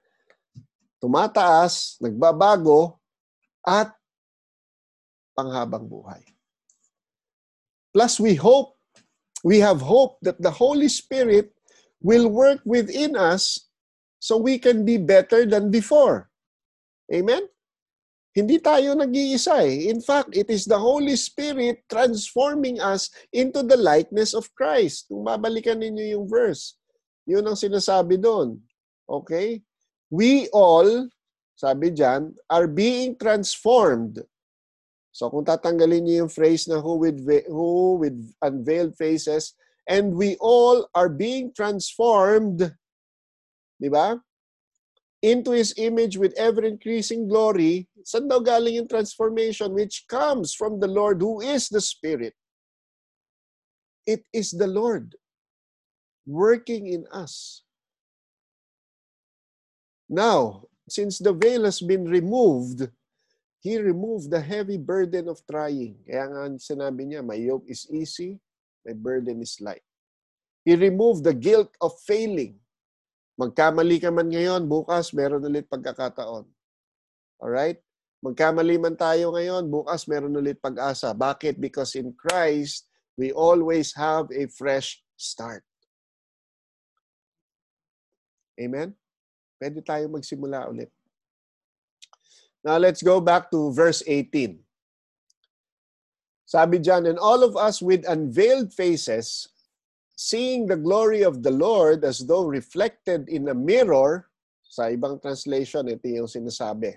S1: tumataas, nagbabago, at panghabang buhay. Plus, we hope, we have hope that the Holy Spirit will work within us so we can be better than before. Amen? Hindi tayo nag-iisa eh. In fact, it is the Holy Spirit transforming us into the likeness of Christ. Kung babalikan ninyo yung verse, yun ang sinasabi doon. Okay? We all, sabi dyan, are being transformed. So kung tatanggalin niyo yung phrase na who with, who with unveiled faces, and we all are being transformed, di ba? into His image with ever-increasing glory, saan daw galing yung transformation which comes from the Lord who is the Spirit? It is the Lord working in us. Now, since the veil has been removed, He removed the heavy burden of trying. Kaya nga sinabi niya, my yoke is easy, my burden is light. He removed the guilt of failing. Magkamali ka man ngayon, bukas meron ulit pagkakataon. Alright? Magkamali man tayo ngayon, bukas meron ulit pag-asa. Bakit? Because in Christ, we always have a fresh start. Amen? Pwede tayo magsimula ulit. Now let's go back to verse 18. Sabi dyan, and all of us with unveiled faces seeing the glory of the Lord as though reflected in a mirror, sa ibang translation, ito yung sinasabi.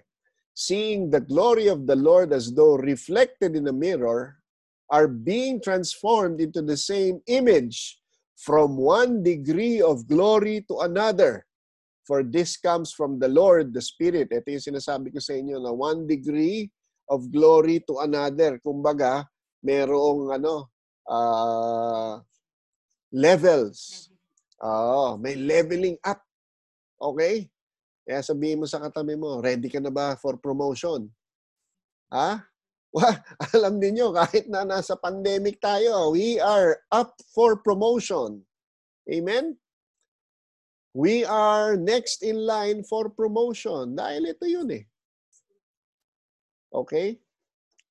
S1: Seeing the glory of the Lord as though reflected in a mirror, are being transformed into the same image from one degree of glory to another. For this comes from the Lord, the Spirit. Ito yung sinasabi ko sa inyo na one degree of glory to another. Kumbaga, merong ano, uh, levels. Oh, may leveling up. Okay? Kaya sabihin mo sa katabi mo, ready ka na ba for promotion? Ha? Well, alam niyo kahit na nasa pandemic tayo, we are up for promotion. Amen? We are next in line for promotion. Dahil ito yun eh. Okay?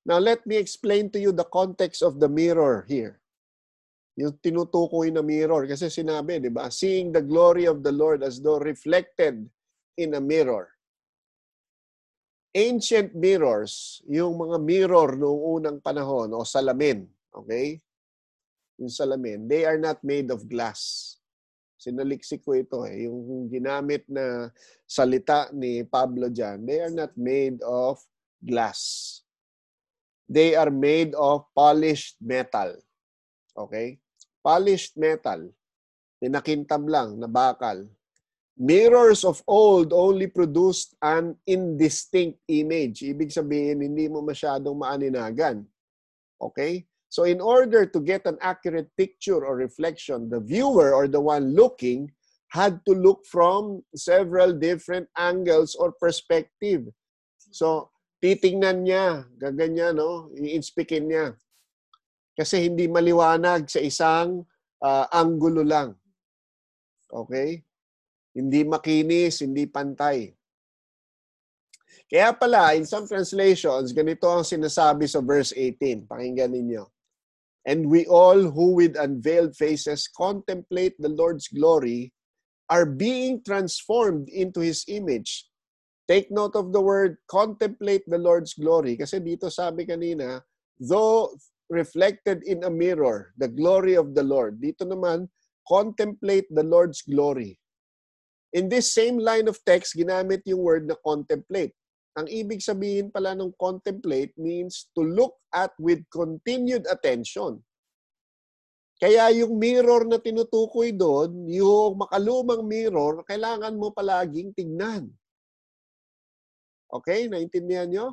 S1: Now let me explain to you the context of the mirror here. Yung tinutukoy na mirror. Kasi sinabi, di ba? Seeing the glory of the Lord as though reflected in a mirror. Ancient mirrors, yung mga mirror noong unang panahon o salamin, okay? Yung salamin, they are not made of glass. Sinaliksik ko ito eh. Yung ginamit na salita ni Pablo dyan, they are not made of glass. They are made of polished metal. Okay? Polished metal. Tinakintab lang na bakal. Mirrors of old only produced an indistinct image. Ibig sabihin, hindi mo masyadong maaninagan. Okay? So in order to get an accurate picture or reflection, the viewer or the one looking had to look from several different angles or perspective. So titingnan niya, gaganyan, no? I-inspikin niya. Kasi hindi maliwanag sa isang uh, anggulo lang. Okay? Hindi makinis, hindi pantay. Kaya pala, in some translations, ganito ang sinasabi sa verse 18. Pakinggan ninyo. And we all who with unveiled faces contemplate the Lord's glory are being transformed into His image Take note of the word contemplate the Lord's glory. Kasi dito sabi kanina, though reflected in a mirror, the glory of the Lord. Dito naman, contemplate the Lord's glory. In this same line of text, ginamit yung word na contemplate. Ang ibig sabihin pala ng contemplate means to look at with continued attention. Kaya yung mirror na tinutukoy doon, yung makalumang mirror, kailangan mo palaging tignan. Okay? Naintindihan nyo?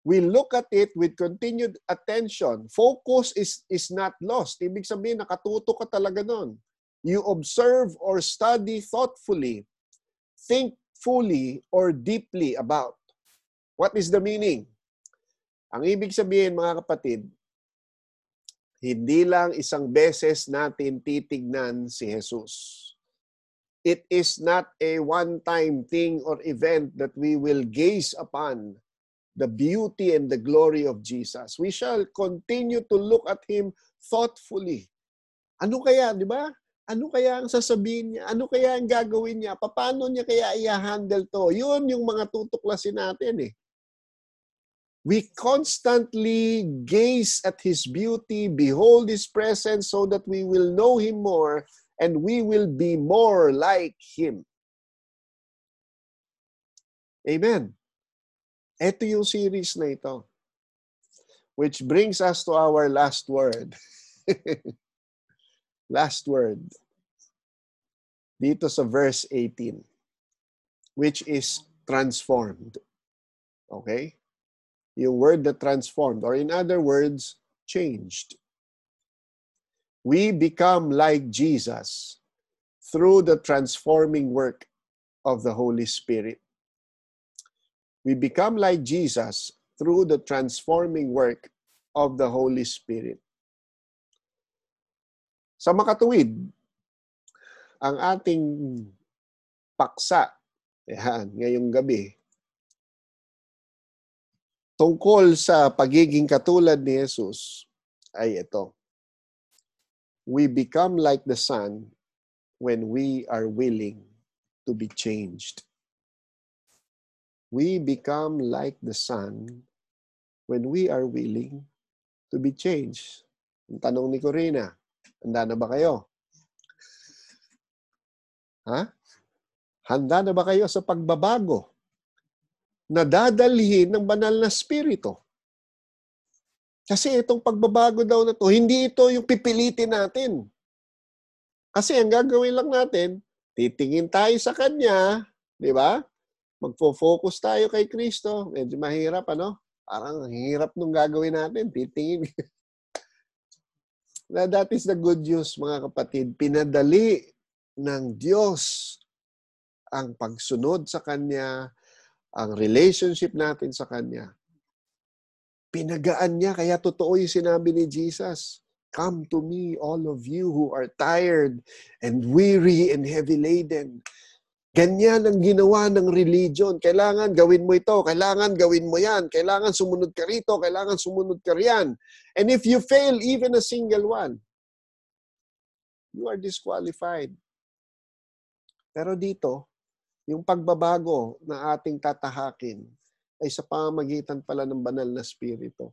S1: We look at it with continued attention. Focus is, is not lost. Ibig sabihin, nakatuto ka talaga nun. You observe or study thoughtfully. Think fully or deeply about. What is the meaning? Ang ibig sabihin, mga kapatid, hindi lang isang beses natin titignan si Jesus it is not a one-time thing or event that we will gaze upon the beauty and the glory of Jesus. We shall continue to look at Him thoughtfully. Ano kaya, di ba? Ano kaya ang sasabihin niya? Ano kaya ang gagawin niya? Paano niya kaya i-handle to? Yun yung mga tutuklasin natin eh. We constantly gaze at His beauty, behold His presence so that we will know Him more and we will be more like Him. Amen. Ito yung series na ito. Which brings us to our last word. last word. Dito sa verse 18. Which is transformed. Okay? Yung word that transformed. Or in other words, changed we become like Jesus through the transforming work of the Holy Spirit. We become like Jesus through the transforming work of the Holy Spirit. Sa makatuwid, ang ating paksa, yan, ngayong gabi, tungkol sa pagiging katulad ni Jesus ay ito we become like the Son when we are willing to be changed. We become like the Son when we are willing to be changed. Ang tanong ni Corina, handa na ba kayo? Ha? Handa na ba kayo sa pagbabago na dadalhin ng banal na spirito? Kasi itong pagbabago daw na to, hindi ito yung pipilitin natin. Kasi ang gagawin lang natin, titingin tayo sa Kanya, di ba? Magfo-focus tayo kay Kristo. Medyo mahirap, ano? Parang hirap nung gagawin natin, titingin. na that is the good news, mga kapatid. Pinadali ng Diyos ang pagsunod sa Kanya, ang relationship natin sa Kanya Pinagaan niya, kaya totoo yung sinabi ni Jesus. Come to me, all of you who are tired and weary and heavy laden. Ganyan ang ginawa ng religion. Kailangan gawin mo ito, kailangan gawin mo yan, kailangan sumunod ka rito, kailangan sumunod ka riyan. And if you fail even a single one, you are disqualified. Pero dito, yung pagbabago na ating tatahakin, ay sa pamagitan pala ng banal na spirito.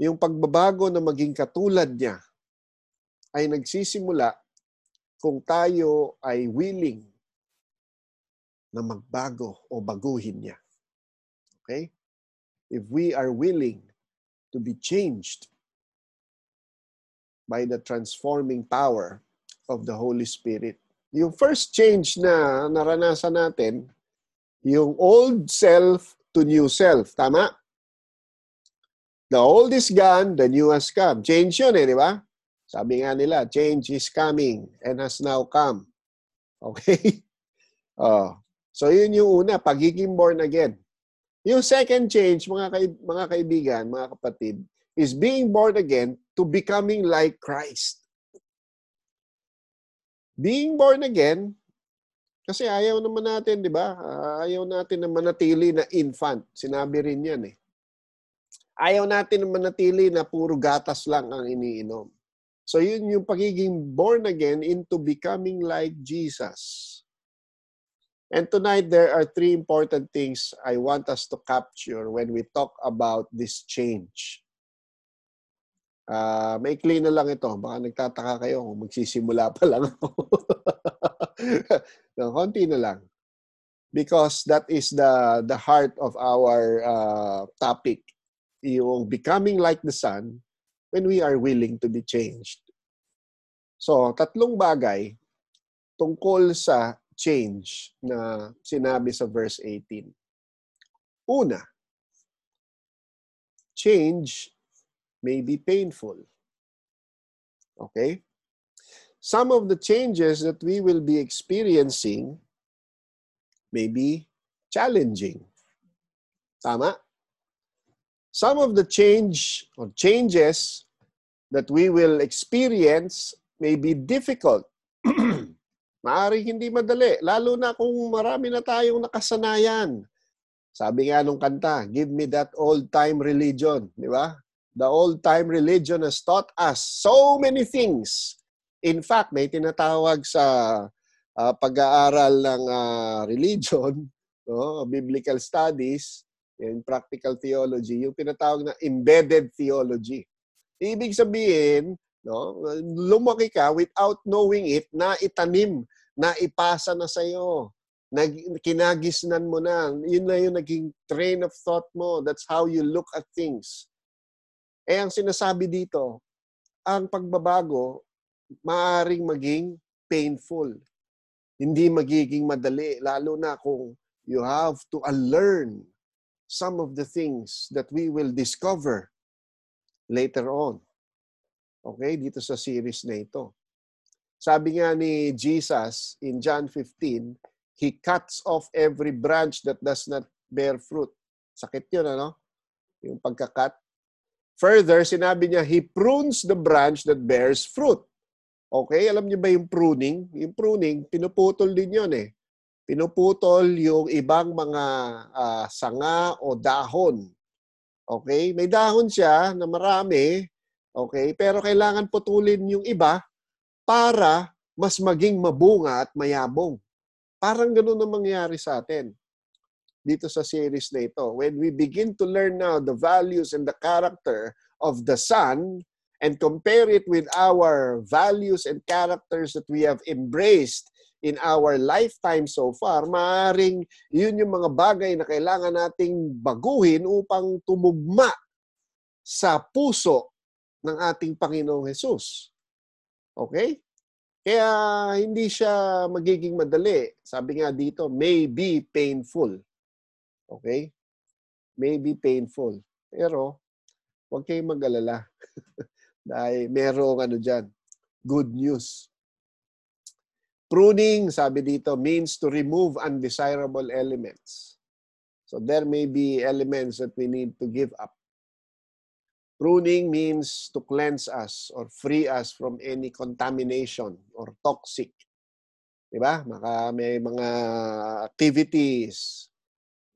S1: Yung pagbabago na maging katulad niya ay nagsisimula kung tayo ay willing na magbago o baguhin niya. Okay? If we are willing to be changed by the transforming power of the Holy Spirit. Yung first change na naranasan natin, yung old self to new self. Tama? The old is gone, the new has come. Change yun eh, di ba? Sabi nga nila, change is coming and has now come. Okay? oh. So yun yung una, pagiging born again. Yung second change, mga, kaib- mga kaibigan, mga kapatid, is being born again to becoming like Christ. Being born again, kasi ayaw naman natin, di ba? Ayaw natin na manatili na infant. Sinabi rin yan eh. Ayaw natin na manatili na puro gatas lang ang iniinom. So yun yung pagiging born again into becoming like Jesus. And tonight, there are three important things I want us to capture when we talk about this change. Uh, maikli na lang ito. Baka nagtataka kayo kung magsisimula pa lang ako. no, konti na lang. Because that is the the heart of our uh, topic. Yung becoming like the Son when we are willing to be changed. So, tatlong bagay tungkol sa change na sinabi sa verse 18. Una, change may be painful. Okay? Some of the changes that we will be experiencing may be challenging. Tama? Some of the change or changes that we will experience may be difficult Maaring hindi madali, lalo na kung marami na tayong nakasanayan. Sabi nga nung kanta, give me that old-time religion, di ba? The old-time religion has taught us so many things. In fact, may tinatawag sa uh, pag-aaral ng uh, religion, no, biblical studies, and practical theology, yung tinatawag na embedded theology. Ibig sabihin, no, lumaki ka without knowing it na itanim na ipasa na sa iyo. Nag, kinagisnan mo na. Yun na yung naging train of thought mo. That's how you look at things. Eh, ang sinasabi dito, ang pagbabago, maaring maging painful. Hindi magiging madali, lalo na kung you have to unlearn some of the things that we will discover later on. Okay, dito sa series na ito. Sabi nga ni Jesus in John 15, He cuts off every branch that does not bear fruit. Sakit yun, ano? Yung pagkakat. Further, sinabi niya, He prunes the branch that bears fruit. Okay, alam niyo ba yung pruning? Yung pruning, pinuputol din yun eh. Pinuputol yung ibang mga uh, sanga o dahon. Okay? May dahon siya na marami, okay? Pero kailangan putulin yung iba para mas maging mabunga at mayabong. Parang ganun ang mangyayari sa atin dito sa series na ito. When we begin to learn now the values and the character of the Son and compare it with our values and characters that we have embraced in our lifetime so far, maaring yun yung mga bagay na kailangan nating baguhin upang tumugma sa puso ng ating Panginoong Jesus. Okay? Kaya hindi siya magiging madali. Sabi nga dito, may be painful. Okay? May be painful. Pero, huwag kayong mag-alala. Dahil merong ano dyan, good news. Pruning, sabi dito, means to remove undesirable elements. So there may be elements that we need to give up. Pruning means to cleanse us or free us from any contamination or toxic. Diba? Maka may mga activities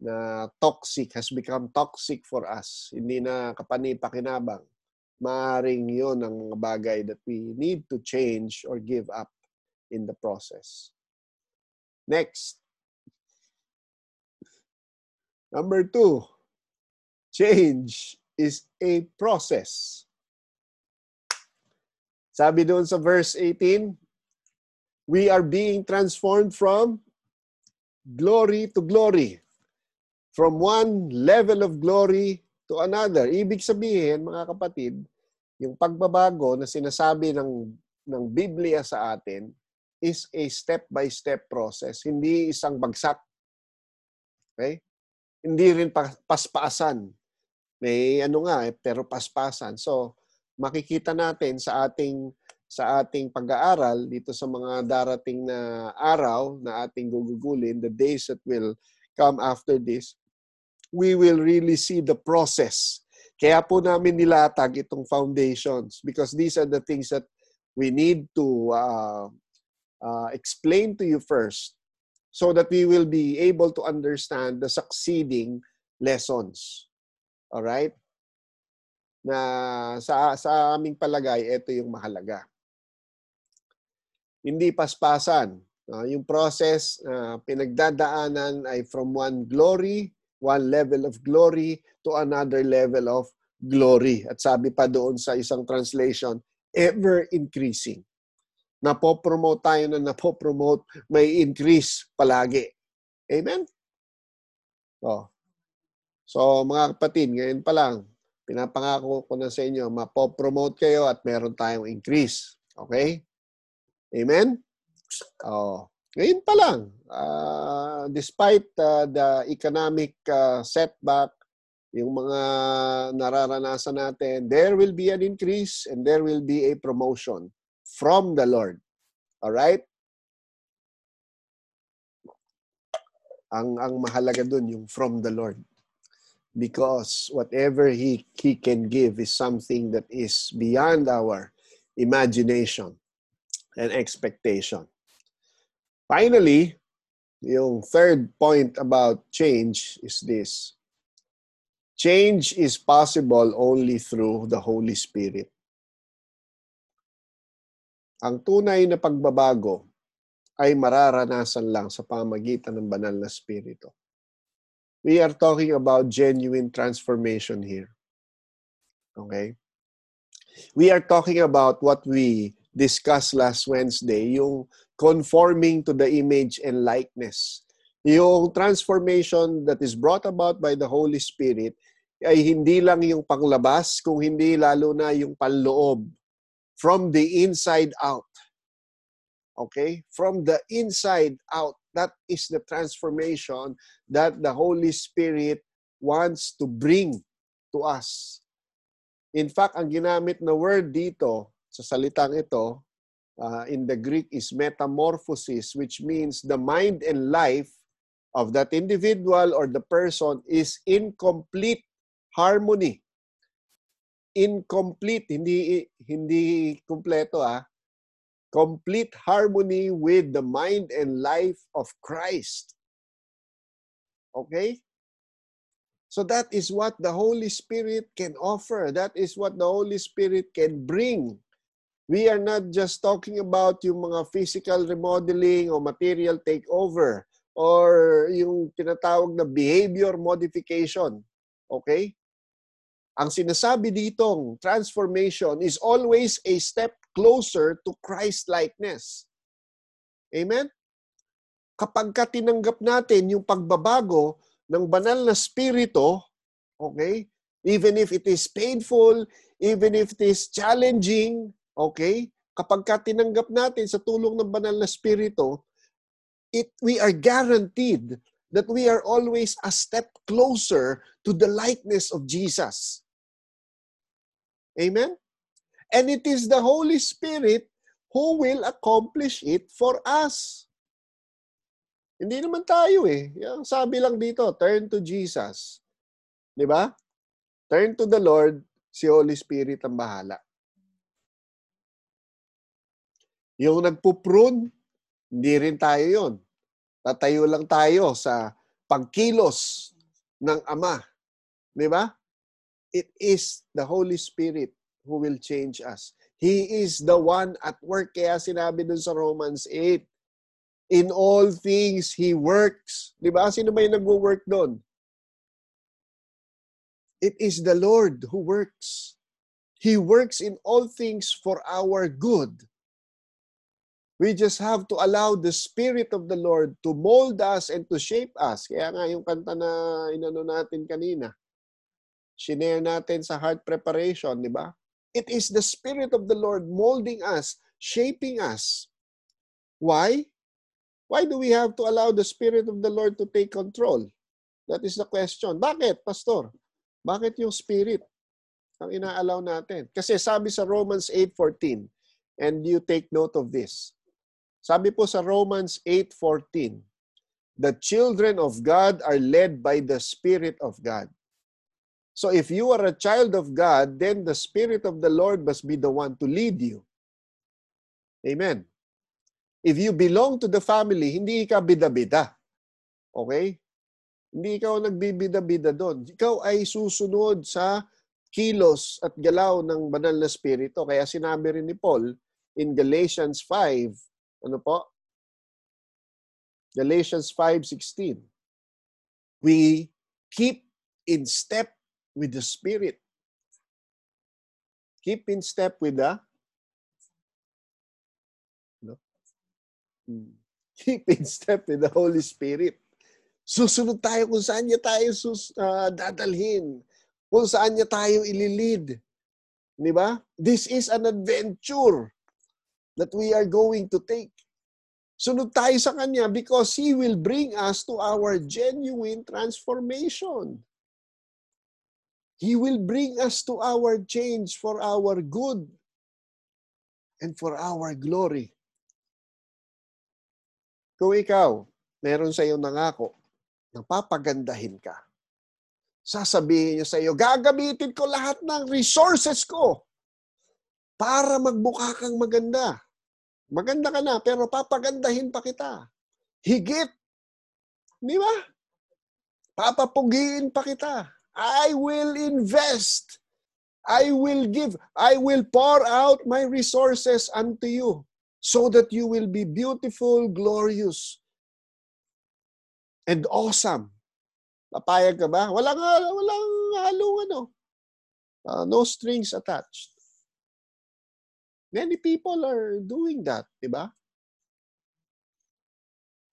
S1: na toxic has become toxic for us. Hindi na kapani-pakinabang. Maaring yon ang mga bagay that we need to change or give up in the process. Next. Number two, change is a process. Sabi doon sa verse 18, we are being transformed from glory to glory. From one level of glory to another. Ibig sabihin, mga kapatid, yung pagbabago na sinasabi ng, ng Biblia sa atin is a step-by-step process. Hindi isang bagsak. Okay? Hindi rin paspaasan may ano nga eh, pero paspasan. So, makikita natin sa ating sa ating pag-aaral dito sa mga darating na araw na ating gugugulin, the days that will come after this, we will really see the process. Kaya po namin nilatag itong foundations because these are the things that we need to uh, uh, explain to you first so that we will be able to understand the succeeding lessons. All right? Na sa sa aming palagay, ito yung mahalaga. Hindi paspasan. Uh, yung process uh, pinagdadaanan ay from one glory, one level of glory to another level of glory. At sabi pa doon sa isang translation, ever increasing. Napopromote tayo na napopromote, may increase palagi. Amen? Oh. So mga kapatid, ngayon pa lang, pinapangako ko na sa inyo, mapopromote kayo at meron tayong increase. Okay? Amen? Oh, ngayon pa lang, uh, despite uh, the economic uh, setback, yung mga nararanasan natin, there will be an increase and there will be a promotion from the Lord. All right? Ang ang mahalaga dun yung from the Lord. Because whatever he he can give is something that is beyond our imagination and expectation. Finally, yung third point about change is this. Change is possible only through the Holy Spirit. Ang tunay na pagbabago ay mararanasan lang sa pamagitan ng banal na spirito. We are talking about genuine transformation here. Okay? We are talking about what we discussed last Wednesday, yung conforming to the image and likeness. Yung transformation that is brought about by the Holy Spirit ay hindi lang yung panglabas, kung hindi lalo na yung panloob. From the inside out. Okay? From the inside out. That is the transformation that the Holy Spirit wants to bring to us. In fact, ang ginamit na word dito sa salitang ito uh, in the Greek is metamorphosis, which means the mind and life of that individual or the person is in complete harmony. Incomplete, hindi hindi kumpleto ah. Complete harmony with the mind and life of Christ. Okay? So that is what the Holy Spirit can offer. That is what the Holy Spirit can bring we are not just talking about yung mga physical remodeling o material takeover or yung tinatawag na behavior modification. Okay? Ang sinasabi ditong transformation is always a step closer to Christ-likeness. Amen? Kapag ka tinanggap natin yung pagbabago ng banal na spirito, okay, even if it is painful, even if it is challenging, Okay? Kapag ka tinanggap natin sa tulong ng banal na spirito, it we are guaranteed that we are always a step closer to the likeness of Jesus. Amen? And it is the Holy Spirit who will accomplish it for us. Hindi naman tayo eh. Yung sabi lang dito, turn to Jesus. Di ba? Turn to the Lord, si Holy Spirit ang bahala. Yung nagpuprune, hindi rin tayo yon. Tatayo lang tayo sa pagkilos ng Ama. Di ba? It is the Holy Spirit who will change us. He is the one at work. Kaya sinabi dun sa Romans 8, In all things, He works. Di ba? Sino ba yung nagwo-work doon? It is the Lord who works. He works in all things for our good We just have to allow the Spirit of the Lord to mold us and to shape us. Kaya nga yung kanta na inano natin kanina, shinare natin sa heart preparation, di ba? It is the Spirit of the Lord molding us, shaping us. Why? Why do we have to allow the Spirit of the Lord to take control? That is the question. Bakit, Pastor? Bakit yung Spirit ang inaalaw natin? Kasi sabi sa Romans 8.14, and you take note of this, sabi po sa Romans 8.14, The children of God are led by the Spirit of God. So if you are a child of God, then the Spirit of the Lord must be the one to lead you. Amen. If you belong to the family, hindi ka bida-bida. Okay? Hindi ikaw nagbibida-bida doon. Ikaw ay susunod sa kilos at galaw ng banal na spirito. Kaya sinabi rin ni Paul in Galatians 5, ano po? Galatians 5.16 We keep in step with the Spirit. Keep in step with the no? Hmm. Keep in step with the Holy Spirit. Susunod tayo kung saan niya tayo sus, uh, dadalhin. Kung saan niya tayo ililid. Di ba? This is an adventure that we are going to take. Sunod tayo sa Kanya because He will bring us to our genuine transformation. He will bring us to our change for our good and for our glory. Kung ikaw, meron sa iyo nangako, napapagandahin ka. Sasabihin niya sa iyo, gagamitin ko lahat ng resources ko para magbuka kang maganda. Maganda ka na, pero papagandahin pa kita. Higit. Di ba? Papapugiin pa kita. I will invest. I will give. I will pour out my resources unto you so that you will be beautiful, glorious, and awesome. Papayag ka ba? Walang, walang halong ano. Uh, no strings attached. Many people are doing that, di ba?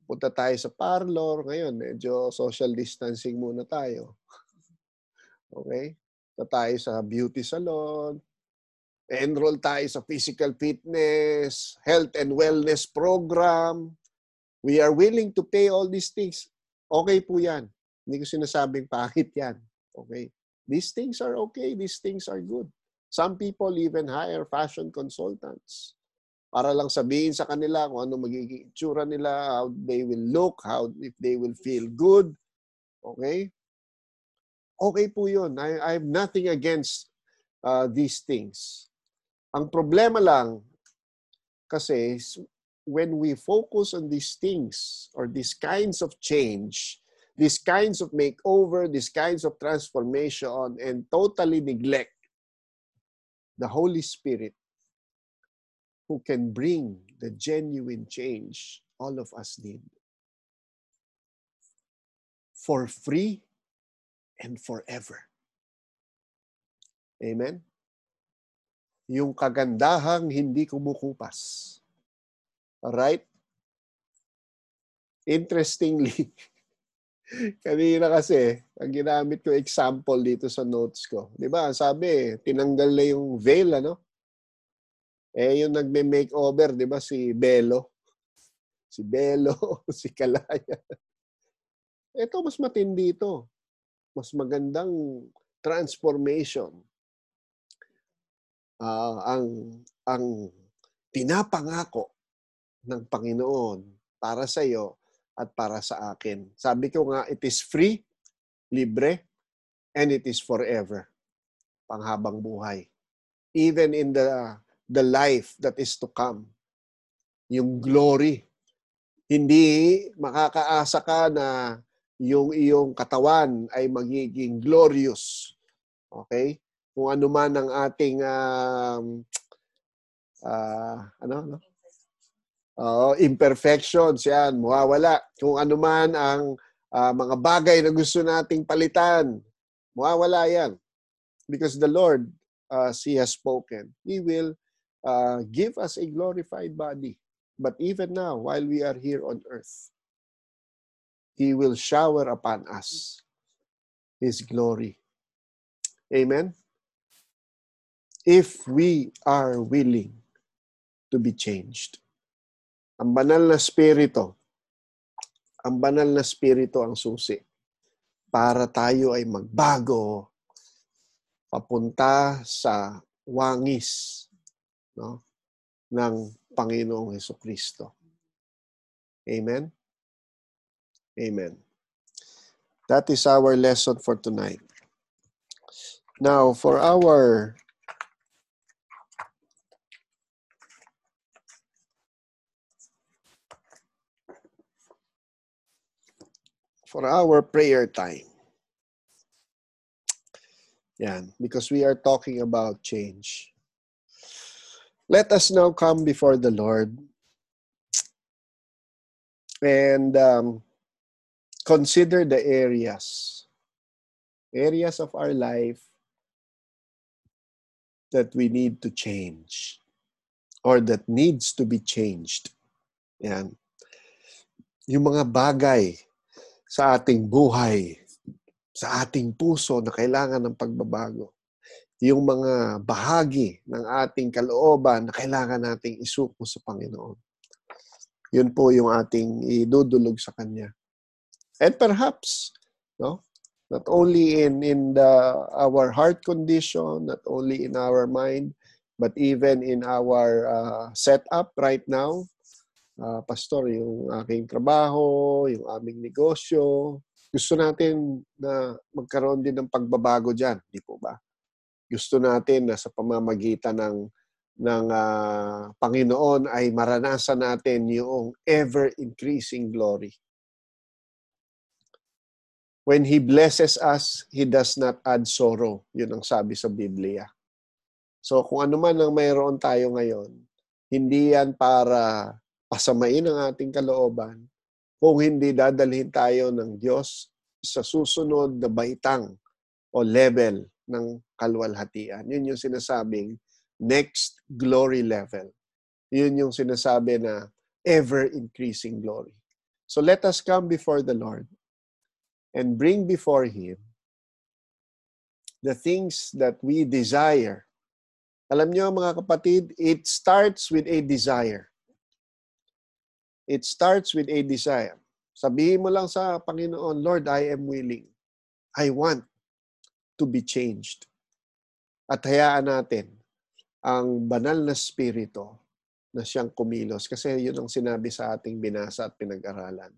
S1: Punta tayo sa parlor. Ngayon, medyo social distancing muna tayo. Okay? Punta tayo sa beauty salon. Enroll tayo sa physical fitness, health and wellness program. We are willing to pay all these things Okay po yan. Hindi ko sinasabing pangit yan. Okay? These things are okay. These things are good. Some people even hire fashion consultants para lang sabihin sa kanila kung ano magiging itsura nila, how they will look, how if they will feel good. Okay? Okay po yun. I, I have nothing against uh, these things. Ang problema lang, kasi when we focus on these things or these kinds of change, these kinds of makeover, these kinds of transformation, and totally neglect the Holy Spirit who can bring the genuine change all of us need for free and forever. Amen? Yung kagandahang hindi kumukupas Alright? Interestingly, kanina kasi, ang ginamit ko example dito sa notes ko. Di ba? Sabi, tinanggal na yung veil, ano? Eh, yung nagme-makeover, di ba, si Belo. Si Belo, si Kalaya. Ito, mas matindi ito. Mas magandang transformation. Uh, ang ang pinapangako ng Panginoon para sa iyo at para sa akin. Sabi ko nga, it is free, libre, and it is forever. Panghabang buhay. Even in the the life that is to come. Yung glory. Hindi makakaasa ka na yung iyong katawan ay magiging glorious. Okay? Kung ano man ang ating um, uh, ano, ano? Uh, imperfections, yan, mawawala. Kung ano man ang uh, mga bagay na gusto nating palitan, mawawala yan. Because the Lord, uh, He has spoken, He will uh, give us a glorified body. But even now, while we are here on earth, He will shower upon us His glory. Amen? If we are willing to be changed. Ang banal na spirito, ang banal na spirito ang susi para tayo ay magbago papunta sa wangis no, ng Panginoong Heso Kristo. Amen? Amen. That is our lesson for tonight. Now, for our for our prayer time. Yeah, because we are talking about change. Let us now come before the Lord and um, consider the areas, areas of our life that we need to change or that needs to be changed. Yan. Yung mga bagay sa ating buhay, sa ating puso na kailangan ng pagbabago. Yung mga bahagi ng ating kalooban na kailangan nating isuko sa Panginoon. Yun po yung ating idudulog sa Kanya. And perhaps, no, not only in in the our heart condition, not only in our mind, but even in our uh, setup right now, uh, pastor, yung aking trabaho, yung aming negosyo, gusto natin na magkaroon din ng pagbabago diyan, di po ba? Gusto natin na sa pamamagitan ng ng uh, Panginoon ay maranasan natin yung ever increasing glory. When He blesses us, He does not add sorrow. Yun ang sabi sa Biblia. So kung ano man ang mayroon tayo ngayon, hindi yan para pasamain ang ating kalooban, kung hindi dadalhin tayo ng Diyos sa susunod na baitang o level ng kalwalhatian. Yun yung sinasabing next glory level. Yun yung sinasabi na ever-increasing glory. So let us come before the Lord and bring before Him the things that we desire. Alam niyo mga kapatid, it starts with a desire. It starts with a desire. Sabihin mo lang sa Panginoon, Lord, I am willing. I want to be changed. At hayaan natin ang banal na spirito na siyang kumilos. Kasi yun ang sinabi sa ating binasa at pinag-aralan.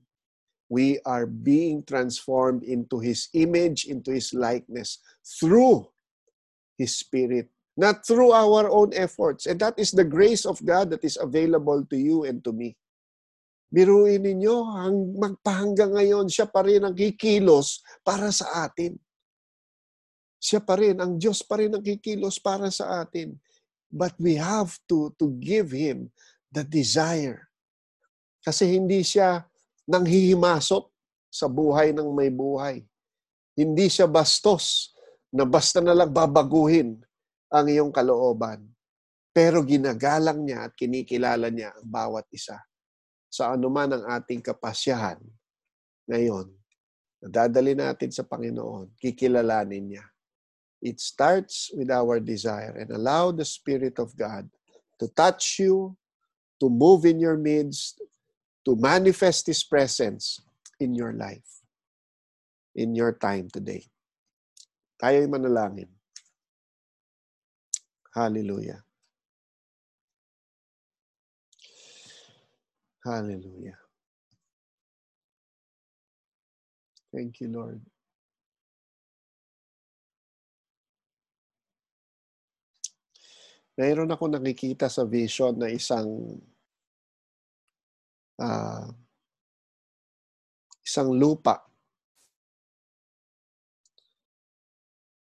S1: We are being transformed into His image, into His likeness through His Spirit, not through our own efforts. And that is the grace of God that is available to you and to me. Biruin ninyo, hang, magpahanggang ngayon, siya pa rin ang kikilos para sa atin. Siya pa rin, ang Diyos pa rin ang kikilos para sa atin. But we have to, to give Him the desire. Kasi hindi siya nanghihimasok sa buhay ng may buhay. Hindi siya bastos na basta na lang babaguhin ang iyong kalooban. Pero ginagalang niya at kinikilala niya ang bawat isa sa anuman ang ating kapasyahan ngayon, dadali natin sa Panginoon, kikilalanin niya. It starts with our desire and allow the Spirit of God to touch you, to move in your midst, to manifest His presence in your life, in your time today. Tayo'y manalangin. Hallelujah. Hallelujah. Thank you, Lord. Mayroon ako nakikita sa vision na isang uh, isang lupa.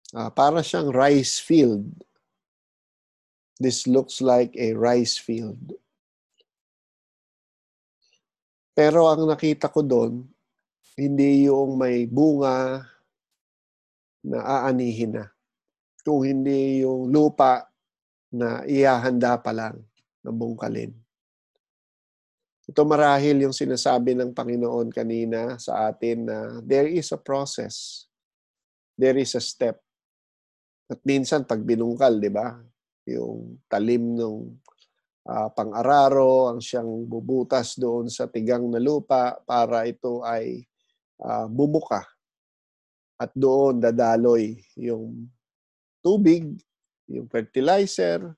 S1: Uh, para siyang rice field. This looks like a rice field. Pero ang nakita ko doon, hindi yung may bunga na aanihin na. Kung hindi yung lupa na iahanda pa lang na bungkalin. Ito marahil yung sinasabi ng Panginoon kanina sa atin na there is a process. There is a step. At minsan pag binungkal, di ba? Yung talim ng uh, pang-araro ang siyang bubutas doon sa tigang na lupa para ito ay uh, bumuka. At doon dadaloy yung tubig, yung fertilizer,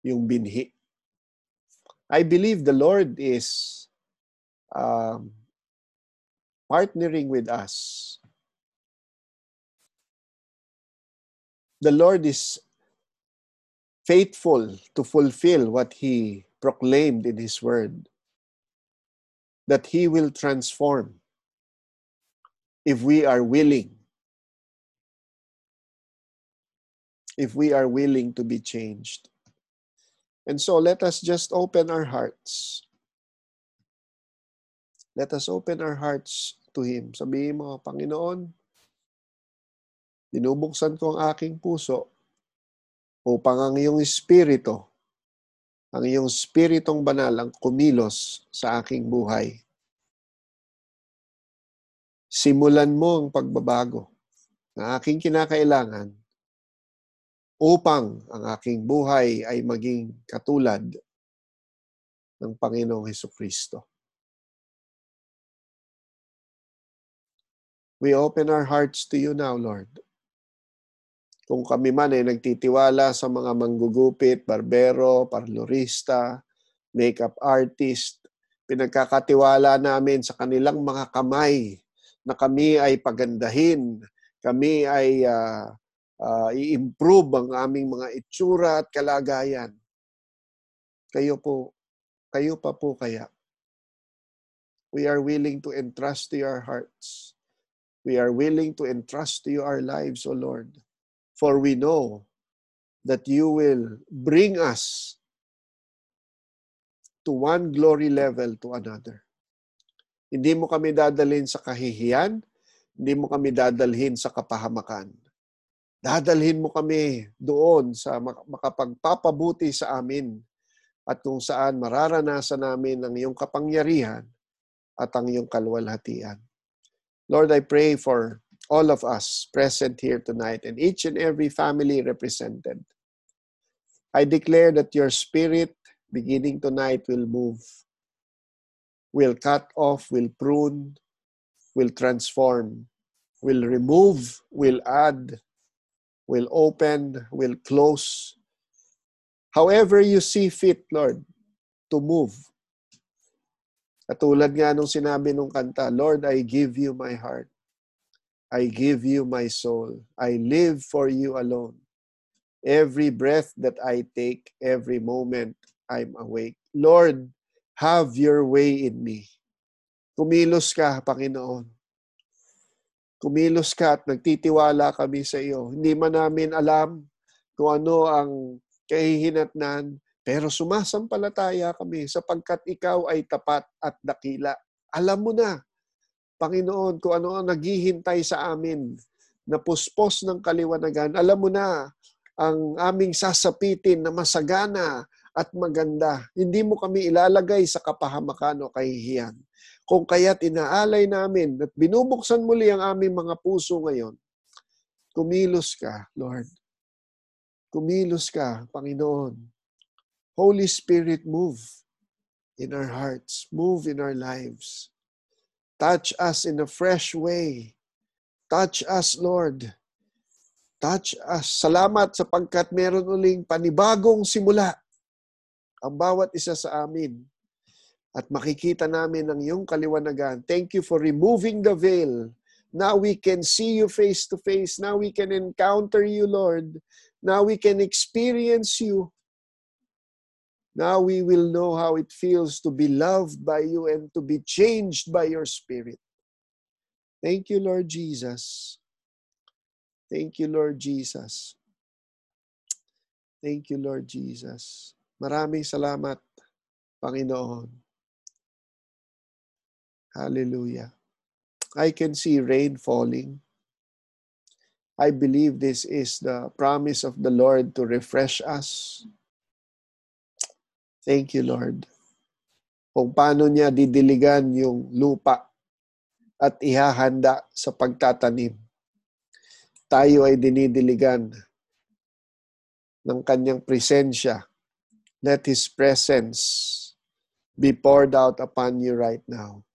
S1: yung binhi. I believe the Lord is um, partnering with us. The Lord is faithful to fulfill what He proclaimed in His Word, that He will transform if we are willing. If we are willing to be changed. And so let us just open our hearts. Let us open our hearts to Him. Sabihin mo, Panginoon, binubuksan ko ang aking puso upang ang iyong espiritu, ang iyong espiritong banal ang kumilos sa aking buhay. Simulan mo ang pagbabago na aking kinakailangan upang ang aking buhay ay maging katulad ng Panginoong Heso Kristo. We open our hearts to you now, Lord. Kung kami man ay nagtitiwala sa mga manggugupit, barbero, parlorista, makeup artist, pinagkakatiwala namin sa kanilang mga kamay na kami ay pagandahin, kami ay uh, uh, i-improve ang aming mga itsura at kalagayan. Kayo po, kayo pa po kaya. We are willing to entrust to your hearts. We are willing to entrust to you our lives, O Lord. For we know that you will bring us to one glory level to another. Hindi mo kami dadalhin sa kahihiyan, hindi mo kami dadalhin sa kapahamakan dadalhin mo kami doon sa makapagpapabuti sa amin at kung saan mararanasan namin ang iyong kapangyarihan at ang iyong kalwalhatian. Lord, I pray for all of us present here tonight and each and every family represented. I declare that your spirit beginning tonight will move, will cut off, will prune, will transform, will remove, will add, will open, will close. However you see fit, Lord, to move. Katulad nga nung sinabi nung kanta, Lord, I give you my heart. I give you my soul. I live for you alone. Every breath that I take, every moment I'm awake. Lord, have your way in me. Kumilos ka, Panginoon. Kumilos ka at nagtitiwala kami sa iyo. Hindi man namin alam kung ano ang kahihinatnan, pero sumasampalataya kami sapagkat ikaw ay tapat at dakila. Alam mo na, Panginoon, kung ano ang naghihintay sa amin na puspos ng kaliwanagan. Alam mo na ang aming sasapitin na masagana at maganda. Hindi mo kami ilalagay sa kapahamakan o kahihiyan. Kung kaya't inaalay namin at binubuksan muli ang aming mga puso ngayon, kumilos ka, Lord. Kumilos ka, Panginoon. Holy Spirit, move in our hearts, move in our lives. Touch us in a fresh way. Touch us, Lord. Touch us. Salamat sapagkat meron uling panibagong simula ang bawat isa sa amin at makikita namin ang iyong kaliwanagan. Thank you for removing the veil. Now we can see you face to face. Now we can encounter you, Lord. Now we can experience you. Now we will know how it feels to be loved by you and to be changed by your Spirit. Thank you, Lord Jesus. Thank you, Lord Jesus. Thank you, Lord Jesus. Maraming salamat, Panginoon. Hallelujah. I can see rain falling. I believe this is the promise of the Lord to refresh us. Thank you, Lord. Kung paano niya didiligan yung lupa at ihahanda sa pagtatanim. Tayo ay dinidiligan ng kanyang presensya. Let His presence be poured out upon you right now.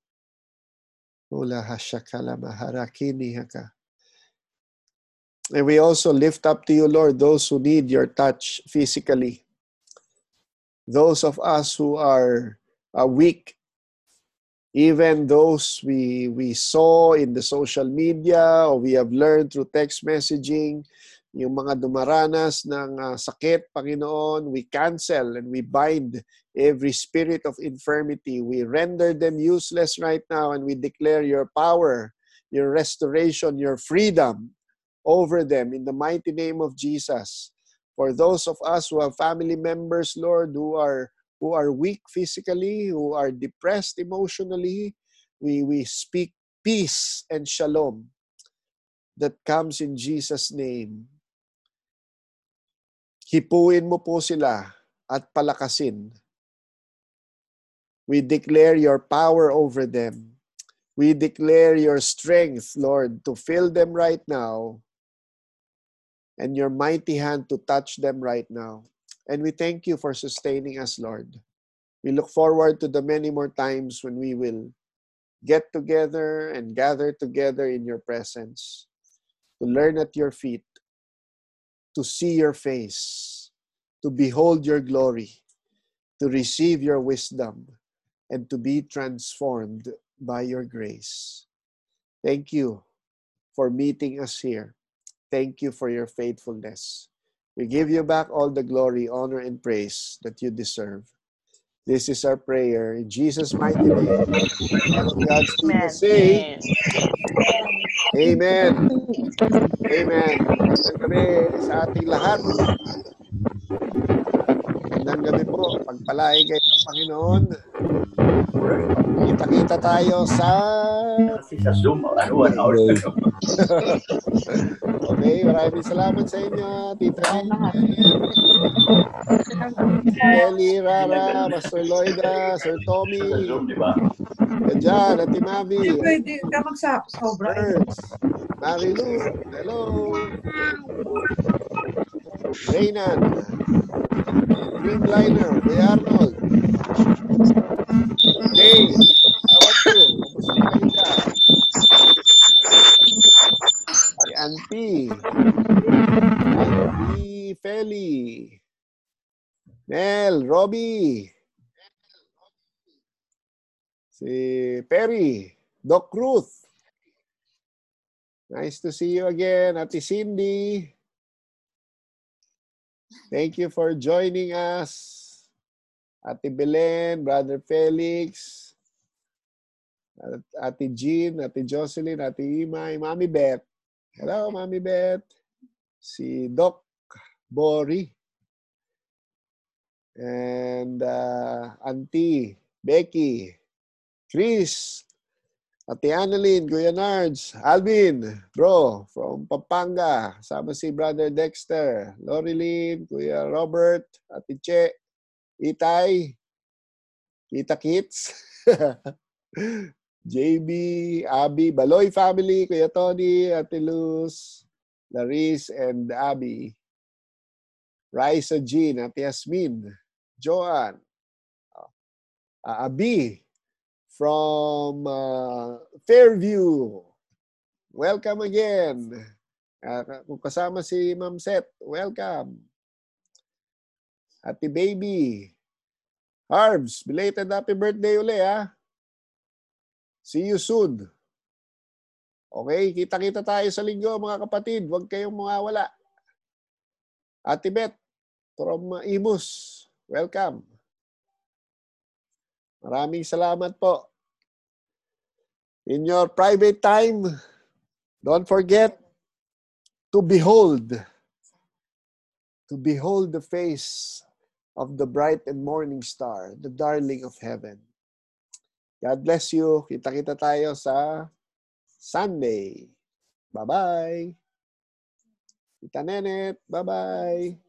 S1: And we also lift up to you, Lord, those who need your touch physically. Those of us who are uh, weak even those we we saw in the social media or we have learned through text messaging, yung mga dumaranas ng uh, sakit, Panginoon, we cancel and we bind every spirit of infirmity. We render them useless right now and we declare your power, your restoration, your freedom over them in the mighty name of Jesus. For those of us who have family members, Lord, who are who are weak physically, who are depressed emotionally, we, we speak peace and shalom that comes in Jesus' name. Hipuin mo po sila at palakasin. We declare your power over them. We declare your strength, Lord, to fill them right now and your mighty hand to touch them right now. And we thank you for sustaining us, Lord. We look forward to the many more times when we will get together and gather together in your presence to learn at your feet, to see your face, to behold your glory, to receive your wisdom, and to be transformed by your grace. Thank you for meeting us here. Thank you for your faithfulness. We give you back all the glory, honor, and praise that you deserve. This is our prayer in Jesus' mighty name. God's people say, Amen. Amen. Magandang gabi sa ating lahat. Magandang gabi po. Pagpalain kayo ng Panginoon. Kita-kita tayo sa...
S2: Kasi sa Zoom, ano, one hour na
S1: Okay, maraming salamat sa inyo, Tita Kelly, Rara, Pastor Loida, Sir Tommy.
S2: Sa Zoom, di ba?
S1: Diyan, Ate Mavi.
S3: Pwede ka magsobra.
S1: Birds. Marilu, hello. Reynan. Dreamliner, Kuya Arnold. Jay, how are you? Si Auntie. Auntie Feli. Nel, Robbie. Si Perry. Doc Ruth. Nice to see you again, Ate Cindy. Thank you for joining us. Ate Belen, Brother Felix, Ate Jean, Ate Jocelyn, Ate Imay, Mami Beth. Hello, Mami Beth. Si Doc Bori. And uh, Auntie Becky, Chris, Ate Annalyn, Kuya Nards, Alvin, bro, from Pampanga. Sama si Brother Dexter, Lorilyn, Kuya Robert, Ate Che, Itay, Kita Kits, JB, Abby, Baloy family, Kuya Tony, Ate Luz, Laris, and Abby. Raisa Jean, Ate Yasmin, Joanne, uh, Abi from uh, Fairview. Welcome again. Uh, kasama si Ma'am Seth, welcome. Happy baby. Harbs, belated happy birthday uli ha. See you soon. Okay, kita-kita tayo sa linggo mga kapatid. Huwag kayong mawawala. Ate Beth from Imus, welcome. Maraming salamat po. In your private time, don't forget to behold, to behold the face of the bright and morning star, the darling of heaven. God bless you. Kita-kita tayo sa Sunday. Bye-bye. Kita Nenet. Bye-bye.